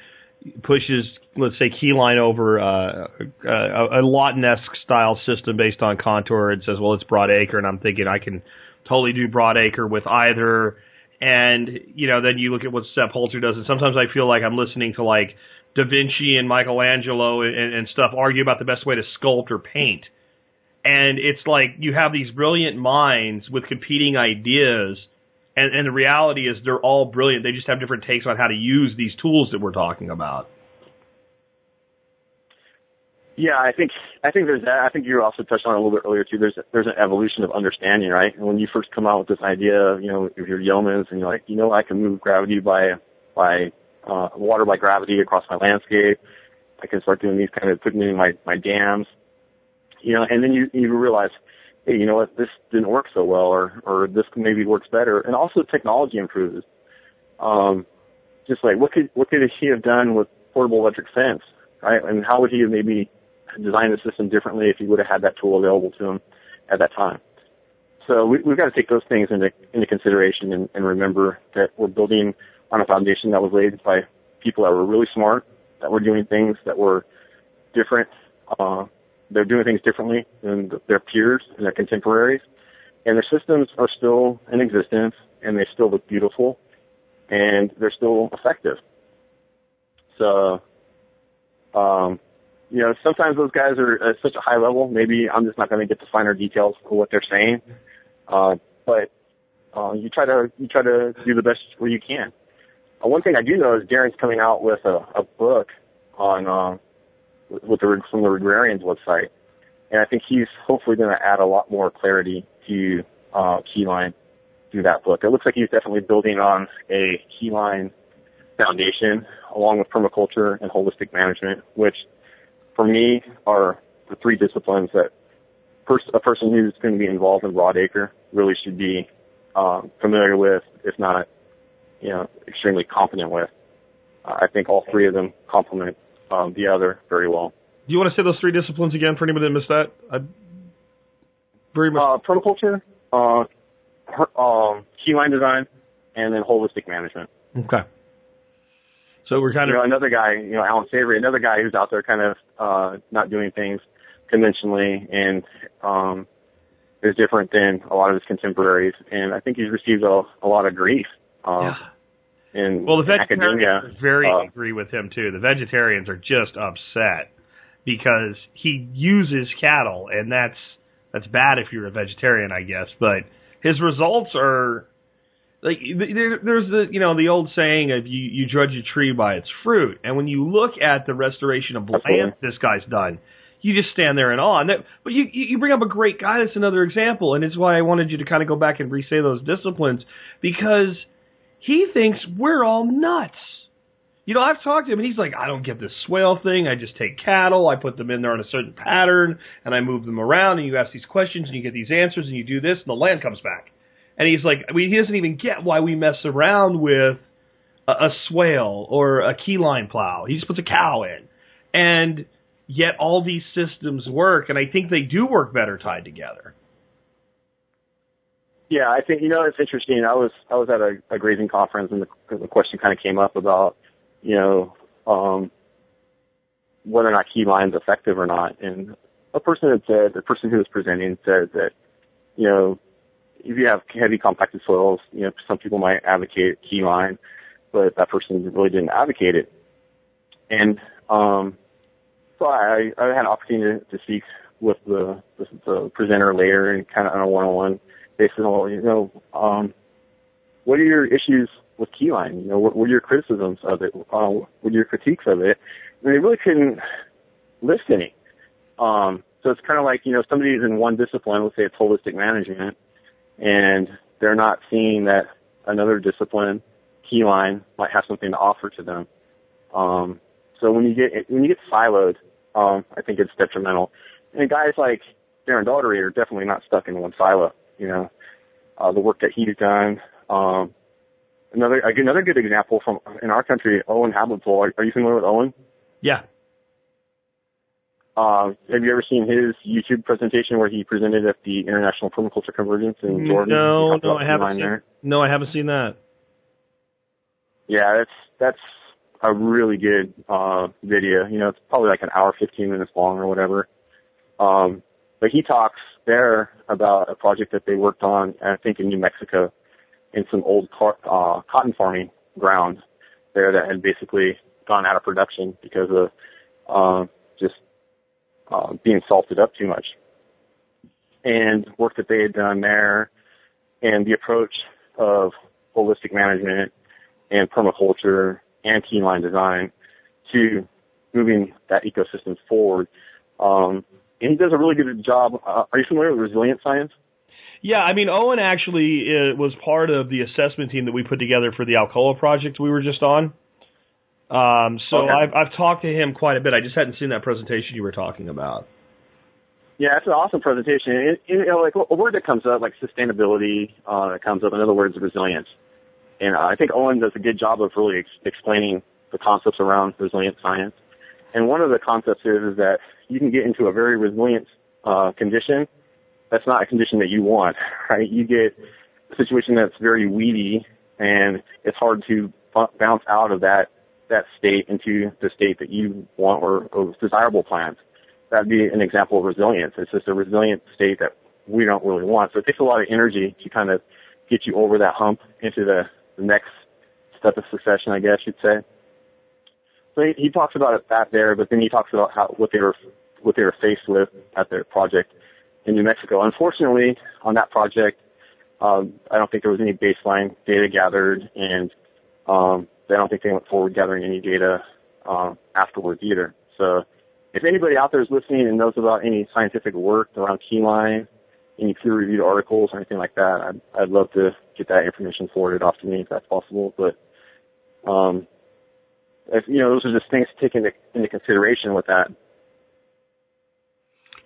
pushes, let's say, keyline over uh, a, a Lawton-esque style system based on contour and says, well, it's broad acre. And I'm thinking I can totally do broad acre with either. And, you know, then you look at what Sepp Holzer does. And sometimes I feel like I'm listening to like Da Vinci and Michelangelo and, and stuff argue about the best way to sculpt or paint. And it's like you have these brilliant minds with competing ideas and, and the reality is they're all brilliant. They just have different takes on how to use these tools that we're talking about yeah i think i think there's that. I think you also touched on it a little bit earlier too. There's there's an evolution of understanding right? And when you first come out with this idea you know if you're yeomans and you're like you know i can move gravity by by uh water by gravity across my landscape. I can start doing these kind of putting in my my dams. You know, and then you you realize, hey, you know what, this didn't work so well, or or this maybe works better, and also technology improves. Um, just like what could what could he have done with portable electric fence, right? And how would he have maybe designed the system differently if he would have had that tool available to him at that time? So we, we've got to take those things into, into consideration and, and remember that we're building on a foundation that was laid by people that were really smart, that were doing things that were different. Uh, they're doing things differently than their peers and their contemporaries. And their systems are still in existence and they still look beautiful and they're still effective. So, um, you know, sometimes those guys are at such a high level. Maybe I'm just not going to get the finer details of what they're saying. Uh, but uh, you try to you try to do the best where you can. Uh, one thing I do know is Darren's coming out with a, a book on uh, with the from the Regrarians website, and I think he's hopefully going to add a lot more clarity to uh, Keyline through that book. It looks like he's definitely building on a Keyline foundation along with permaculture and holistic management, which for me are the three disciplines that pers- a person who's going to be involved in broad acre really should be um, familiar with, if not, you know, extremely competent with. Uh, I think all three of them complement um, the other very well. Do you want to say those three disciplines again for anybody that missed that? I very much. Uh, permaculture, uh, her, um, keyline design, and then holistic management. Okay. So we're kind You of know, another guy, you know, Allan Savory, another guy who's out there kind of uh, not doing things conventionally and um, is different than a lot of his contemporaries. And I think he's received a, a lot of grief. Um, in Well, the academia. vegetarians very uh, agree with him too. The vegetarians are just upset because he uses cattle, and that's that's bad if you're a vegetarian, I guess. But his results are like there, there's the you know the old saying of you you judge a tree by its fruit, and when you look at the restoration of land this guy's done. You just stand there in awe. And that, but you you bring up a great guy. That's another example, and it's why I wanted you to kind of go back and re-say those disciplines because he thinks we're all nuts. You know, I've talked to him and he's like, I don't get this swale thing. I just take cattle, I put them in there in a certain pattern, and I move them around, and you ask these questions, and you get these answers, and you do this, and the land comes back. And he's like, I mean, he doesn't even get why we mess around with a, a swale or a keyline plow. He just puts a cow in. And yet all these systems work, and I think they do work better tied together. Yeah, I think you know it's interesting. I was I was at a, a grazing conference and the, the question kind of came up about you know um, whether or not keyline's effective or not. And a person had said, the person who was presenting said that you know if you have heavy compacted soils, you know some people might advocate keyline, but that person really didn't advocate it. And um, so I, I had an opportunity to speak with the, the, the presenter later and kind of on a one-on-one basis. Well, you know, um, what are your issues with Keyline? You know, what, are your criticisms of it? Uh, what are your critiques of it? And they really couldn't list any. Um, so it's kind of like, you know, somebody who's in one discipline, let's say it's holistic management, and they're not seeing that another discipline, Keyline, might have something to offer to them. Um, so when you get when you get siloed, um, I think it's detrimental. And guys like Darren Doherty are definitely not stuck in one silo. You know, uh, the work that he's done. Um, another another good example from in our country, Owen Hablutzel. Are, are you familiar with Owen? Yeah. Uh, have you ever seen his YouTube presentation where he presented at the International Permaculture Convergence in Jordan? No, no, I haven't seen. there. No, I haven't seen that. Yeah, that's that's a really good uh video. You know, it's probably like an hour, fifteen minutes long or whatever. Um, but he talks there about a project that they worked on, I think in New Mexico, in some old car, uh, cotton farming ground there that had basically gone out of production because of uh, just uh, being salted up too much. And work that they had done there, and the approach of holistic management and permaculture and keyline design to moving that ecosystem forward. Um, and he does a really good job. Uh, are you familiar with resilient science? Yeah, I mean, Owen actually uh, was part of the assessment team that we put together for the Alcoa project we were just on. Um, so Okay. I've, I've talked to him quite a bit. I just hadn't seen that presentation you were talking about. Yeah, it's an awesome presentation. It, you know, like a word that comes up, like sustainability, uh, comes up. In other words, resilience. And uh, I think Owen does a good job of really ex- explaining the concepts around resilient science. And one of the concepts is, is that you can get into a very resilient uh, condition. That's not a condition that you want, right? You get a situation that's very weedy, and it's hard to bounce out of that that state into the state that you want or, or desirable plans. That'd be an example of resilience. It's just a resilient state that we don't really want. So it takes a lot of energy to kind of get you over that hump into the, the next step of succession, I guess you'd say. So he, he talks about it that there, but then he talks about how what they were what they were faced with at their project in New Mexico. Unfortunately, on that project, um, I don't think there was any baseline data gathered, and um, I don't think they went forward gathering any data um, afterwards either. So, if anybody out there is listening and knows about any scientific work around keyline, any peer-reviewed articles or anything like that, I'd, I'd love to get that information forwarded off to me if that's possible. But um, if, you know, those are just things to take into, into consideration with that.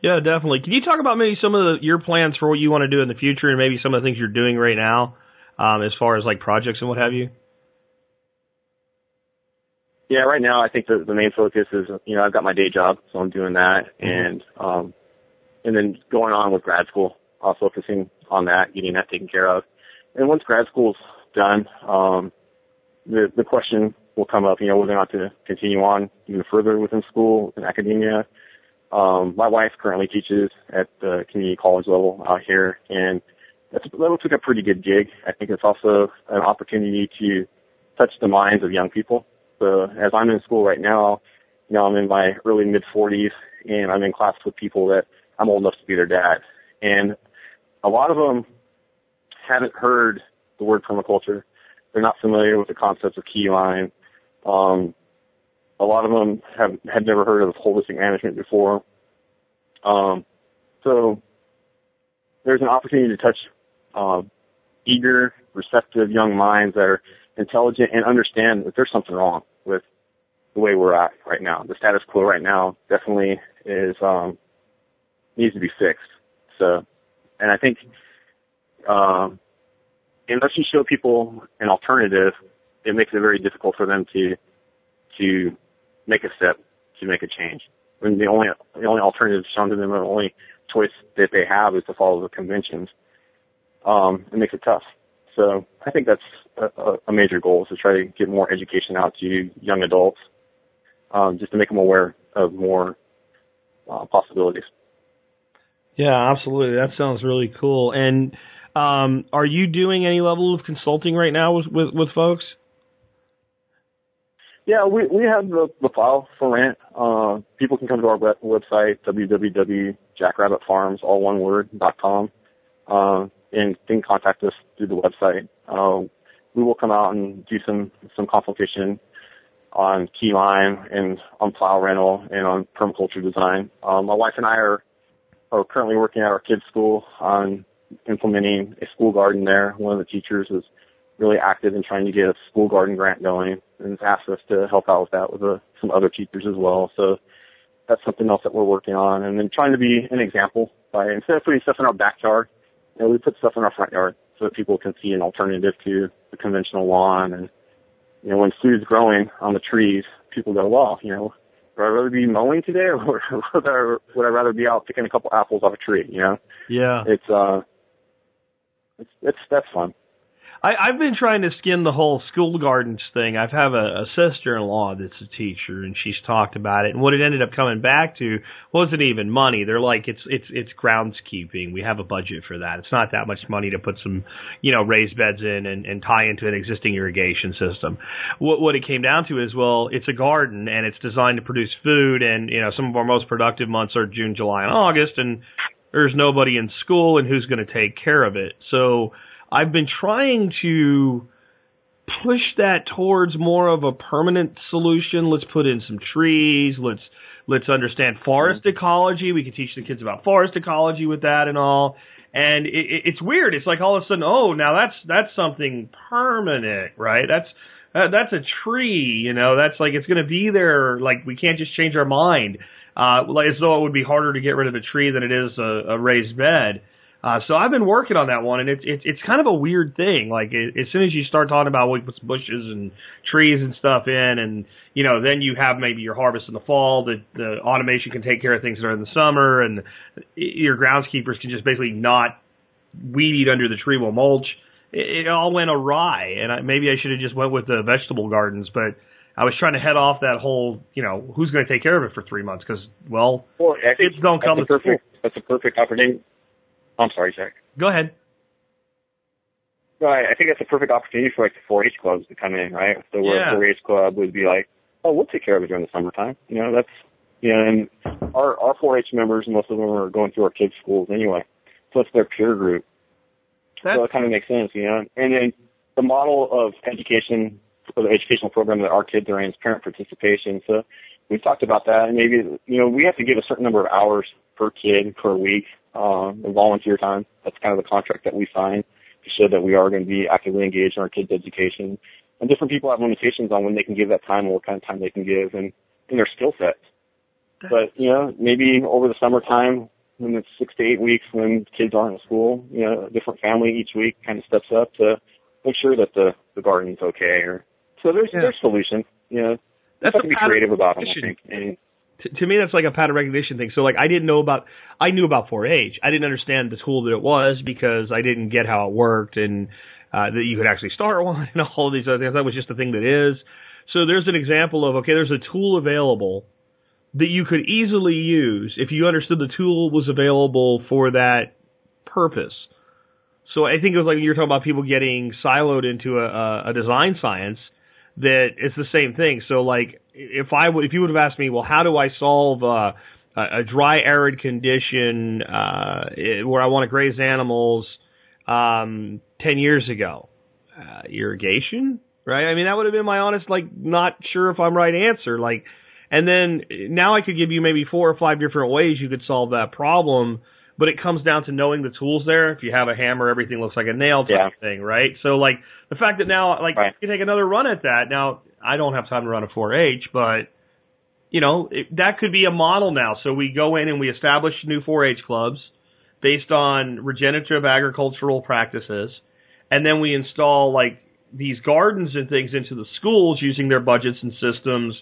Yeah, definitely. Can you talk about maybe some of the, your plans for what you want to do in the future, and maybe some of the things you're doing right now, um, as far as like projects and what have you? Yeah, right now I think the, the main focus is, you know, I've got my day job, so I'm doing that, mm-hmm. and um, and then going on with grad school, uh, focusing on that, getting that taken care of. And once grad school's done, um, the the question will come up, you know, whether or not to continue on even further within school in academia. Um, my wife currently teaches at the community college level out here, and that's, that looks like a pretty good gig. I think it's also an opportunity to touch the minds of young people. So as I'm in school right now, you know, I'm in my early mid 40s, and I'm in class with people that I'm old enough to be their dad, and a lot of them haven't heard the word permaculture. They're not familiar with the concepts of keyline. Um, a lot of them have had never heard of holistic management before. Um, so there's an opportunity to touch uh, eager, receptive young minds that are intelligent and understand that there's something wrong with the way we're at right now. The status quo right now definitely is um, needs to be fixed. So, and I think um, unless you show people an alternative, it makes it very difficult for them to to make a step to make a change. When the only the only alternative shown to them, the only choice that they have is to follow the conventions. Um, it makes it tough. So I think that's a, a major goal is to try to get more education out to young adults, um, just to make them aware of more uh, possibilities. Yeah, absolutely. That sounds really cool. And um, are you doing any level of consulting right now with with, with folks? Yeah, we we have the, the file for rent. Uh, people can come to our web, website www.jackrabbitfarms all one word dot com, uh, and can contact us through the website. Uh, we will come out and do some some consultation on keyline and on plow rental and on permaculture design. Um, my wife and I are are currently working at our kids' school on implementing a school garden there. One of the teachers is really active in trying to get a school garden grant going and has asked us to help out with that with uh, some other teachers as well. So that's something else that we're working on. And then trying to be an example by instead of putting stuff in our backyard, you know, we put stuff in our front yard so that people can see an alternative to the conventional lawn. And, you know, when food's growing on the trees, people go, well, you know, would I rather be mowing today or would I, would I rather be out picking a couple apples off a tree, you know? Yeah. It's, uh, it's, it's, that's fun. I, I've been trying to skin the whole school gardens thing. I have a, a sister-in-law that's a teacher, and she's talked about it. And what it ended up coming back to wasn't even money. They're like, it's it's it's groundskeeping. We have a budget for that. It's not that much money to put some, you know, raised beds in and, and tie into an existing irrigation system. What what it came down to is, well, it's a garden and it's designed to produce food, and you know, some of our most productive months are June, July, and August, and there's nobody in school, and who's going to take care of it? So I've been trying to push that towards more of a permanent solution. Let's put in some trees. Let's let's understand forest mm-hmm. ecology. We can teach the kids about forest ecology with that and all. And it, it, it's weird. It's like all of a sudden, oh, now that's that's something permanent, right? That's uh, that's a tree, you know. That's like it's going to be there. Like we can't just change our mind. Uh, like as though it would be harder to get rid of a tree than it is a, a raised bed. Uh, so I've been working on that one, and it's it's it's kind of a weird thing. Like it, as soon as you start talking about what puts bushes and trees and stuff in, and you know, then you have maybe your harvest in the fall. The the automation can take care of things during the summer, and your groundskeepers can just basically not weed eat under the tree will mulch. It, it all went awry, and I, maybe I should have just went with the vegetable gardens, but I was trying to head off that whole, you know, who's going to take care of it for three months? Because, well, well kids don't come that's to a perfect, school. That's a perfect opportunity. I'm sorry, Jack. Go ahead. No, I, I think that's a perfect opportunity for like the 4-H clubs to come in, right? So where Yeah. a 4-H club would be like, oh, we'll take care of it during the summertime. You know, that's you know, and our our 4-H members, most of them are going through our kids' schools anyway, so it's their peer group. That, so it kind of makes sense, you know. And then the model of education, of the educational program that our kids are in is parent participation. So we've talked about that, and maybe you know we have to give a certain number of hours per kid per week, um, volunteer time. That's kind of the contract that we sign to show that we are going to be actively engaged in our kids' education. And different people have limitations on when they can give that time and what kind of time they can give, and, and their skill sets. But you know, maybe over the summertime, when it's six to eight weeks when kids aren't in school, you know, a different family each week kind of steps up to make sure that the the garden's okay. Or so there's Yeah. there's solutions. You know, that's a to be creative about them. I think. And to, me that's like a pattern recognition thing. So like I didn't know about I knew about 4-H. I didn't understand the tool that it was because I didn't get how it worked and uh, that you could actually start one and all these other things. That was just the thing that is. So there's an example of okay, there's a tool available that you could easily use if you understood the tool was available for that purpose. So I think it was like you're talking about people getting siloed into a, a design science that it's the same thing. So like if I would, if you would have asked me, well, how do I solve uh, a, a dry arid condition uh, where I want to graze animals um, ten years ago? Uh, irrigation, right? I mean, that would have been my honest, like, not sure if I'm right answer. Like, and then now I could give you maybe four or five different ways you could solve that problem. But it comes down to knowing the tools there. If you have a hammer, everything looks like a nail type Yeah. thing, right? So like the fact that now, like, Right. you take another run at that. Now, I don't have time to run a 4-H, but you know, it, that could be a model now. So we go in and we establish new 4-H clubs based on regenerative agricultural practices, and then we install like these gardens and things into the schools using their budgets and systems,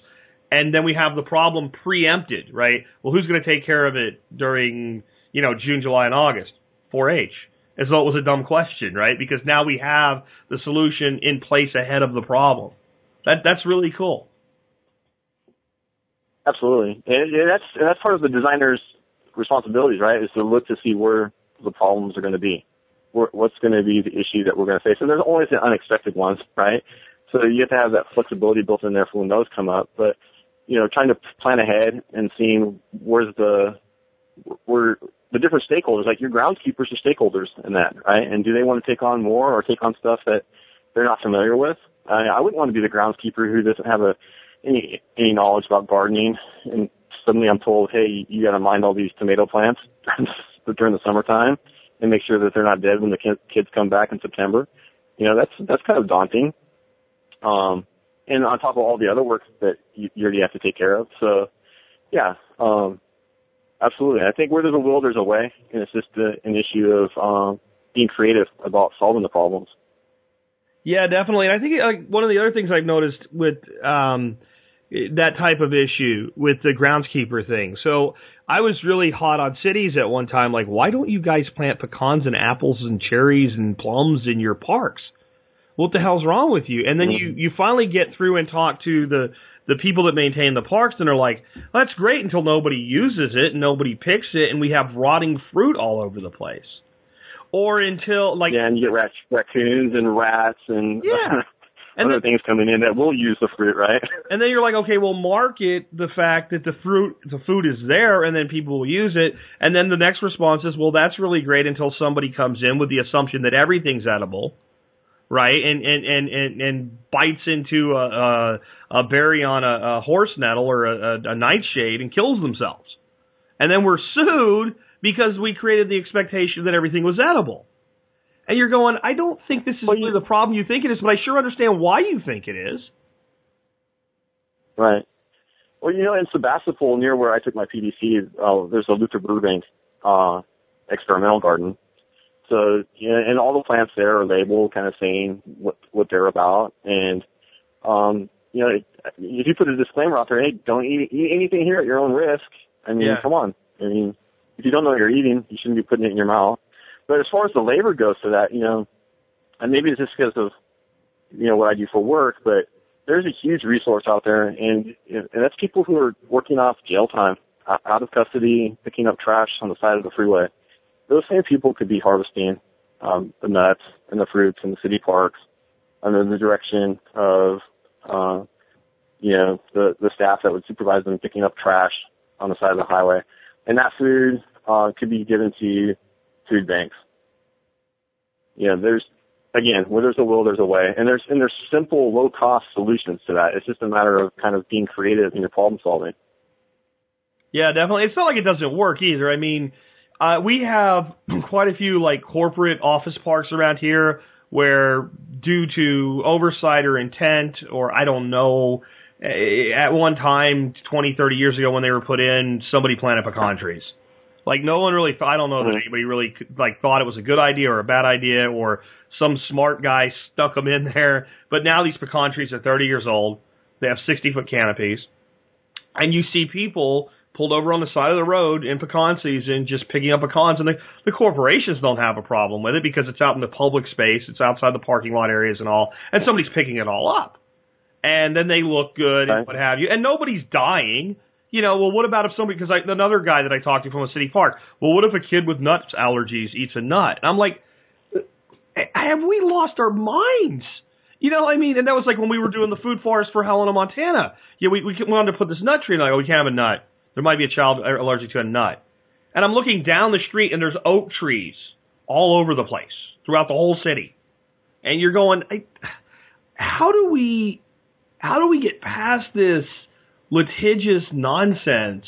and then we have the problem preempted, right? Well, who's going to take care of it during you know June, July, and August? 4-H. As though it was a dumb question, right? Because now we have the solution in place ahead of the problem. That that's really cool. Absolutely, and, and that's and that's part of the designer's responsibilities, right? Is to look to see where the problems are going to be, where, what's going to be the issue that we're going to face, and there's always the unexpected ones, right? So you have to have that flexibility built in there for when those come up. But you know, trying to plan ahead and seeing where's the where the different stakeholders, like your groundskeepers are stakeholders in that, right? And do they want to take on more or take on stuff that they're not familiar with? I, I wouldn't want to be the groundskeeper who doesn't have a any any knowledge about gardening, and suddenly I'm told, hey, you got to mind all these tomato plants during the summertime and make sure that they're not dead when the kids come back in September. You know, that's that's kind of daunting. Um, and on top of all the other work that you, you already have to take care of. So, yeah, um, absolutely. I think where there's a will, there's a way, and it's just a, an issue of um, being creative about solving the problems. Yeah, definitely. And I think like one of the other things I've noticed with um, that type of issue with the groundskeeper thing. So I was really hot on cities at one time. Like, why don't you guys plant pecans and apples and cherries and plums in your parks? What the hell's wrong with you? And then you you finally get through and talk to the the people that maintain the parks, and they're like, "That's great until nobody uses it and nobody picks it, and we have rotting fruit all over the place." Or until like Yeah, and you get rat- raccoons and rats and Yeah. And other things coming in that will use the fruit, right? And then you're like, okay, well, market the fact that the fruit, the food is there, and then people will use it. And then the next response is, well, that's really great until somebody comes in with the assumption that everything's edible, right? And and and and, and bites into a, a a berry on a, a horse nettle or a, a, a nightshade and kills themselves. And then we're sued because we created the expectation that everything was edible. And you're going, I don't think this is Well, really the problem you think it is, but I sure understand why you think it is. Right. Well, you know, in Sebastopol, near where I took my PDC, uh, there's a Luther Burbank uh, experimental garden, So, you know, and all the plants there are labeled, kind of saying what what they're about, and um, you know, if you put a disclaimer out there, hey, don't eat, eat anything here at your own risk. I mean, Yeah. come on. I mean, if you don't know what you're eating, you shouldn't be putting it in your mouth. But as far as the labor goes for that, you know, and maybe it's just because of, you know, what I do for work, but there's a huge resource out there, and and that's people who are working off jail time, out of custody, picking up trash on the side of the freeway. Those same people could be harvesting um, the nuts and the fruits in the city parks under the direction of, uh, you know, the the staff that would supervise them picking up trash on the side of the highway, and that food uh, could be given to food banks. You know, there's again, where there's a will, there's a way, and there's and there's simple, low cost solutions to that. It's just a matter of kind of being creative in your problem solving. Yeah, definitely. It's not like it doesn't work either. I mean, uh, we have quite a few like corporate office parks around here where, due to oversight or intent, or I don't know, eh, at one time, 20, 30 years ago when they were put in, somebody planted pecan trees. Like no one really, I don't know that anybody really like thought it was a good idea or a bad idea, or some smart guy stuck them in there. But now these pecan trees are 30 years old. They have 60 foot canopies and you see people pulled over on the side of the road in pecan season just picking up pecans and the, the corporations don't have a problem with it because it's out in the public space it's outside the parking lot areas and all and somebody's picking it all up. And then they look good and what have you and nobody's dying. You know well what about if somebody because another guy that i talked to from a city park well what if a kid with nuts allergies eats a nut? And i'm like uh, have we lost our minds? You know, I mean, and that was like when we were doing the food forest for Helena, Montana. Yeah, we we wanted to put this nut tree, and like, oh, we can't have a nut. There might be a child allergic to a nut. And I'm looking down the street, and there's oak trees all over the place throughout the whole city. And you're going, how do we, how do we get past this litigious nonsense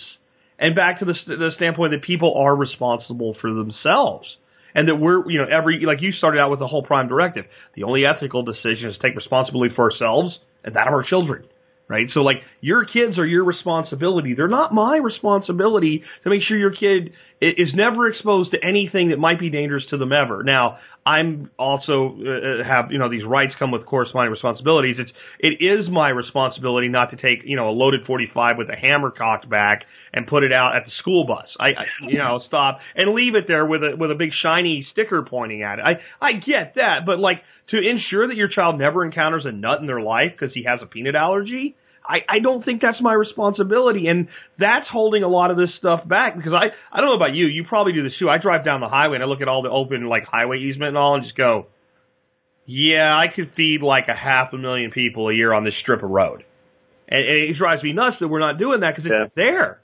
and back to the, the standpoint that people are responsible for themselves? and that we're, you know, every, like you started out with the whole prime directive. The only ethical decision is to take responsibility for ourselves and that of our children, right? So like your kids are your responsibility. They're not my responsibility to make sure your kid is never exposed to anything that might be dangerous to them ever. Now, I'm also uh, have you know these rights come with corresponding responsibilities. It's it is my responsibility not to take you know a loaded 45 with a hammer cocked back and put it out at the school bus. I, I you know stop and leave it there with a with a big shiny sticker pointing at it. I I get that, but like to ensure that your child never encounters a nut in their life because he has a peanut allergy. I, I don't think that's my responsibility, and that's holding a lot of this stuff back because I I don't know about you, you probably do this too. I drive down the highway and I look at all the open like highway easement and all, and just go, yeah, I could feed like a half a million people a year on this strip of road, and, and it drives me nuts that we're not doing that because Yeah. it's there.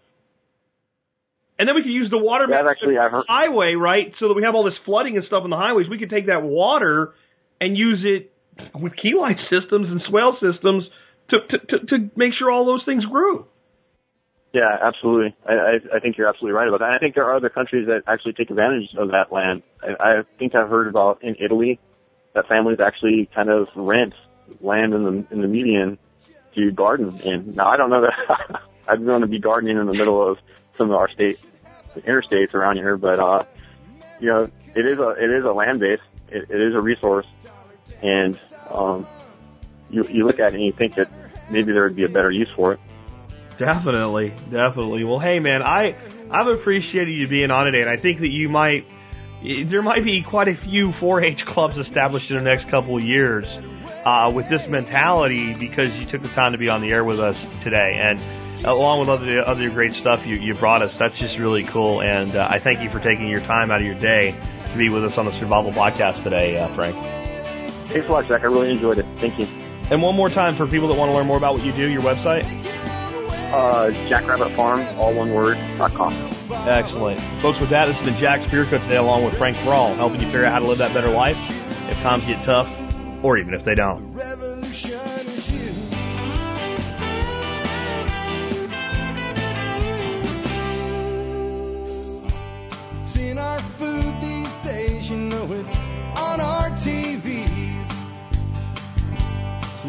And then we could use the water Yeah, actually I've highway, right? So that we have all this flooding and stuff on the highways. We could take that water and use it with keyline systems and swale systems to, to, to, to make sure all those things grew. Yeah, absolutely. I, I I think you're absolutely right about that. I think there are other countries that actually take advantage of that land. I, I think I've heard about in Italy that families actually kind of rent land in the in the median to garden in. Now I don't know that I'd want to be gardening in the middle of some of our state interstates around here, but uh, you know, it is a it is a land base. It, it is a resource, and um, you you look at it and you think that maybe there would be a better use for it. Definitely, definitely. Well, hey man, I I've appreciated you being on today, and I think that you might there might be quite a few 4-H clubs established in the next couple of years uh, with this mentality because you took the time to be on the air with us today, and along with other other great stuff you you brought us. That's just really cool, and uh, I thank you for taking your time out of your day to be with us on the Survival Podcast today, uh, Frank. Thanks a lot, Jack. I really enjoyed it. Thank you. And one more time for people that want to learn more about what you do, your website. Uh, Jackrabbit Farm, all one word, dot com. Excellent. Folks, with that, this has been Jack Spirko today along with Frank Thrall, helping you figure out how to live that better life if times get tough or even if they don't. Revolution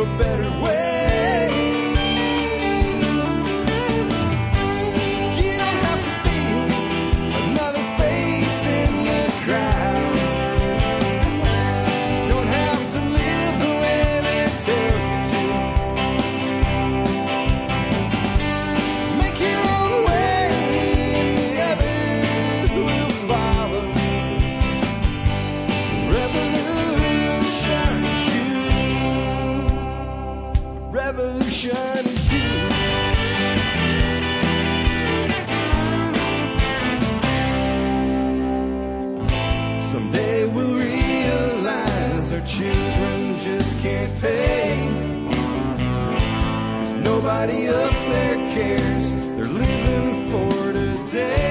a better way. Can't pay. nobody up there cares. They're living for today.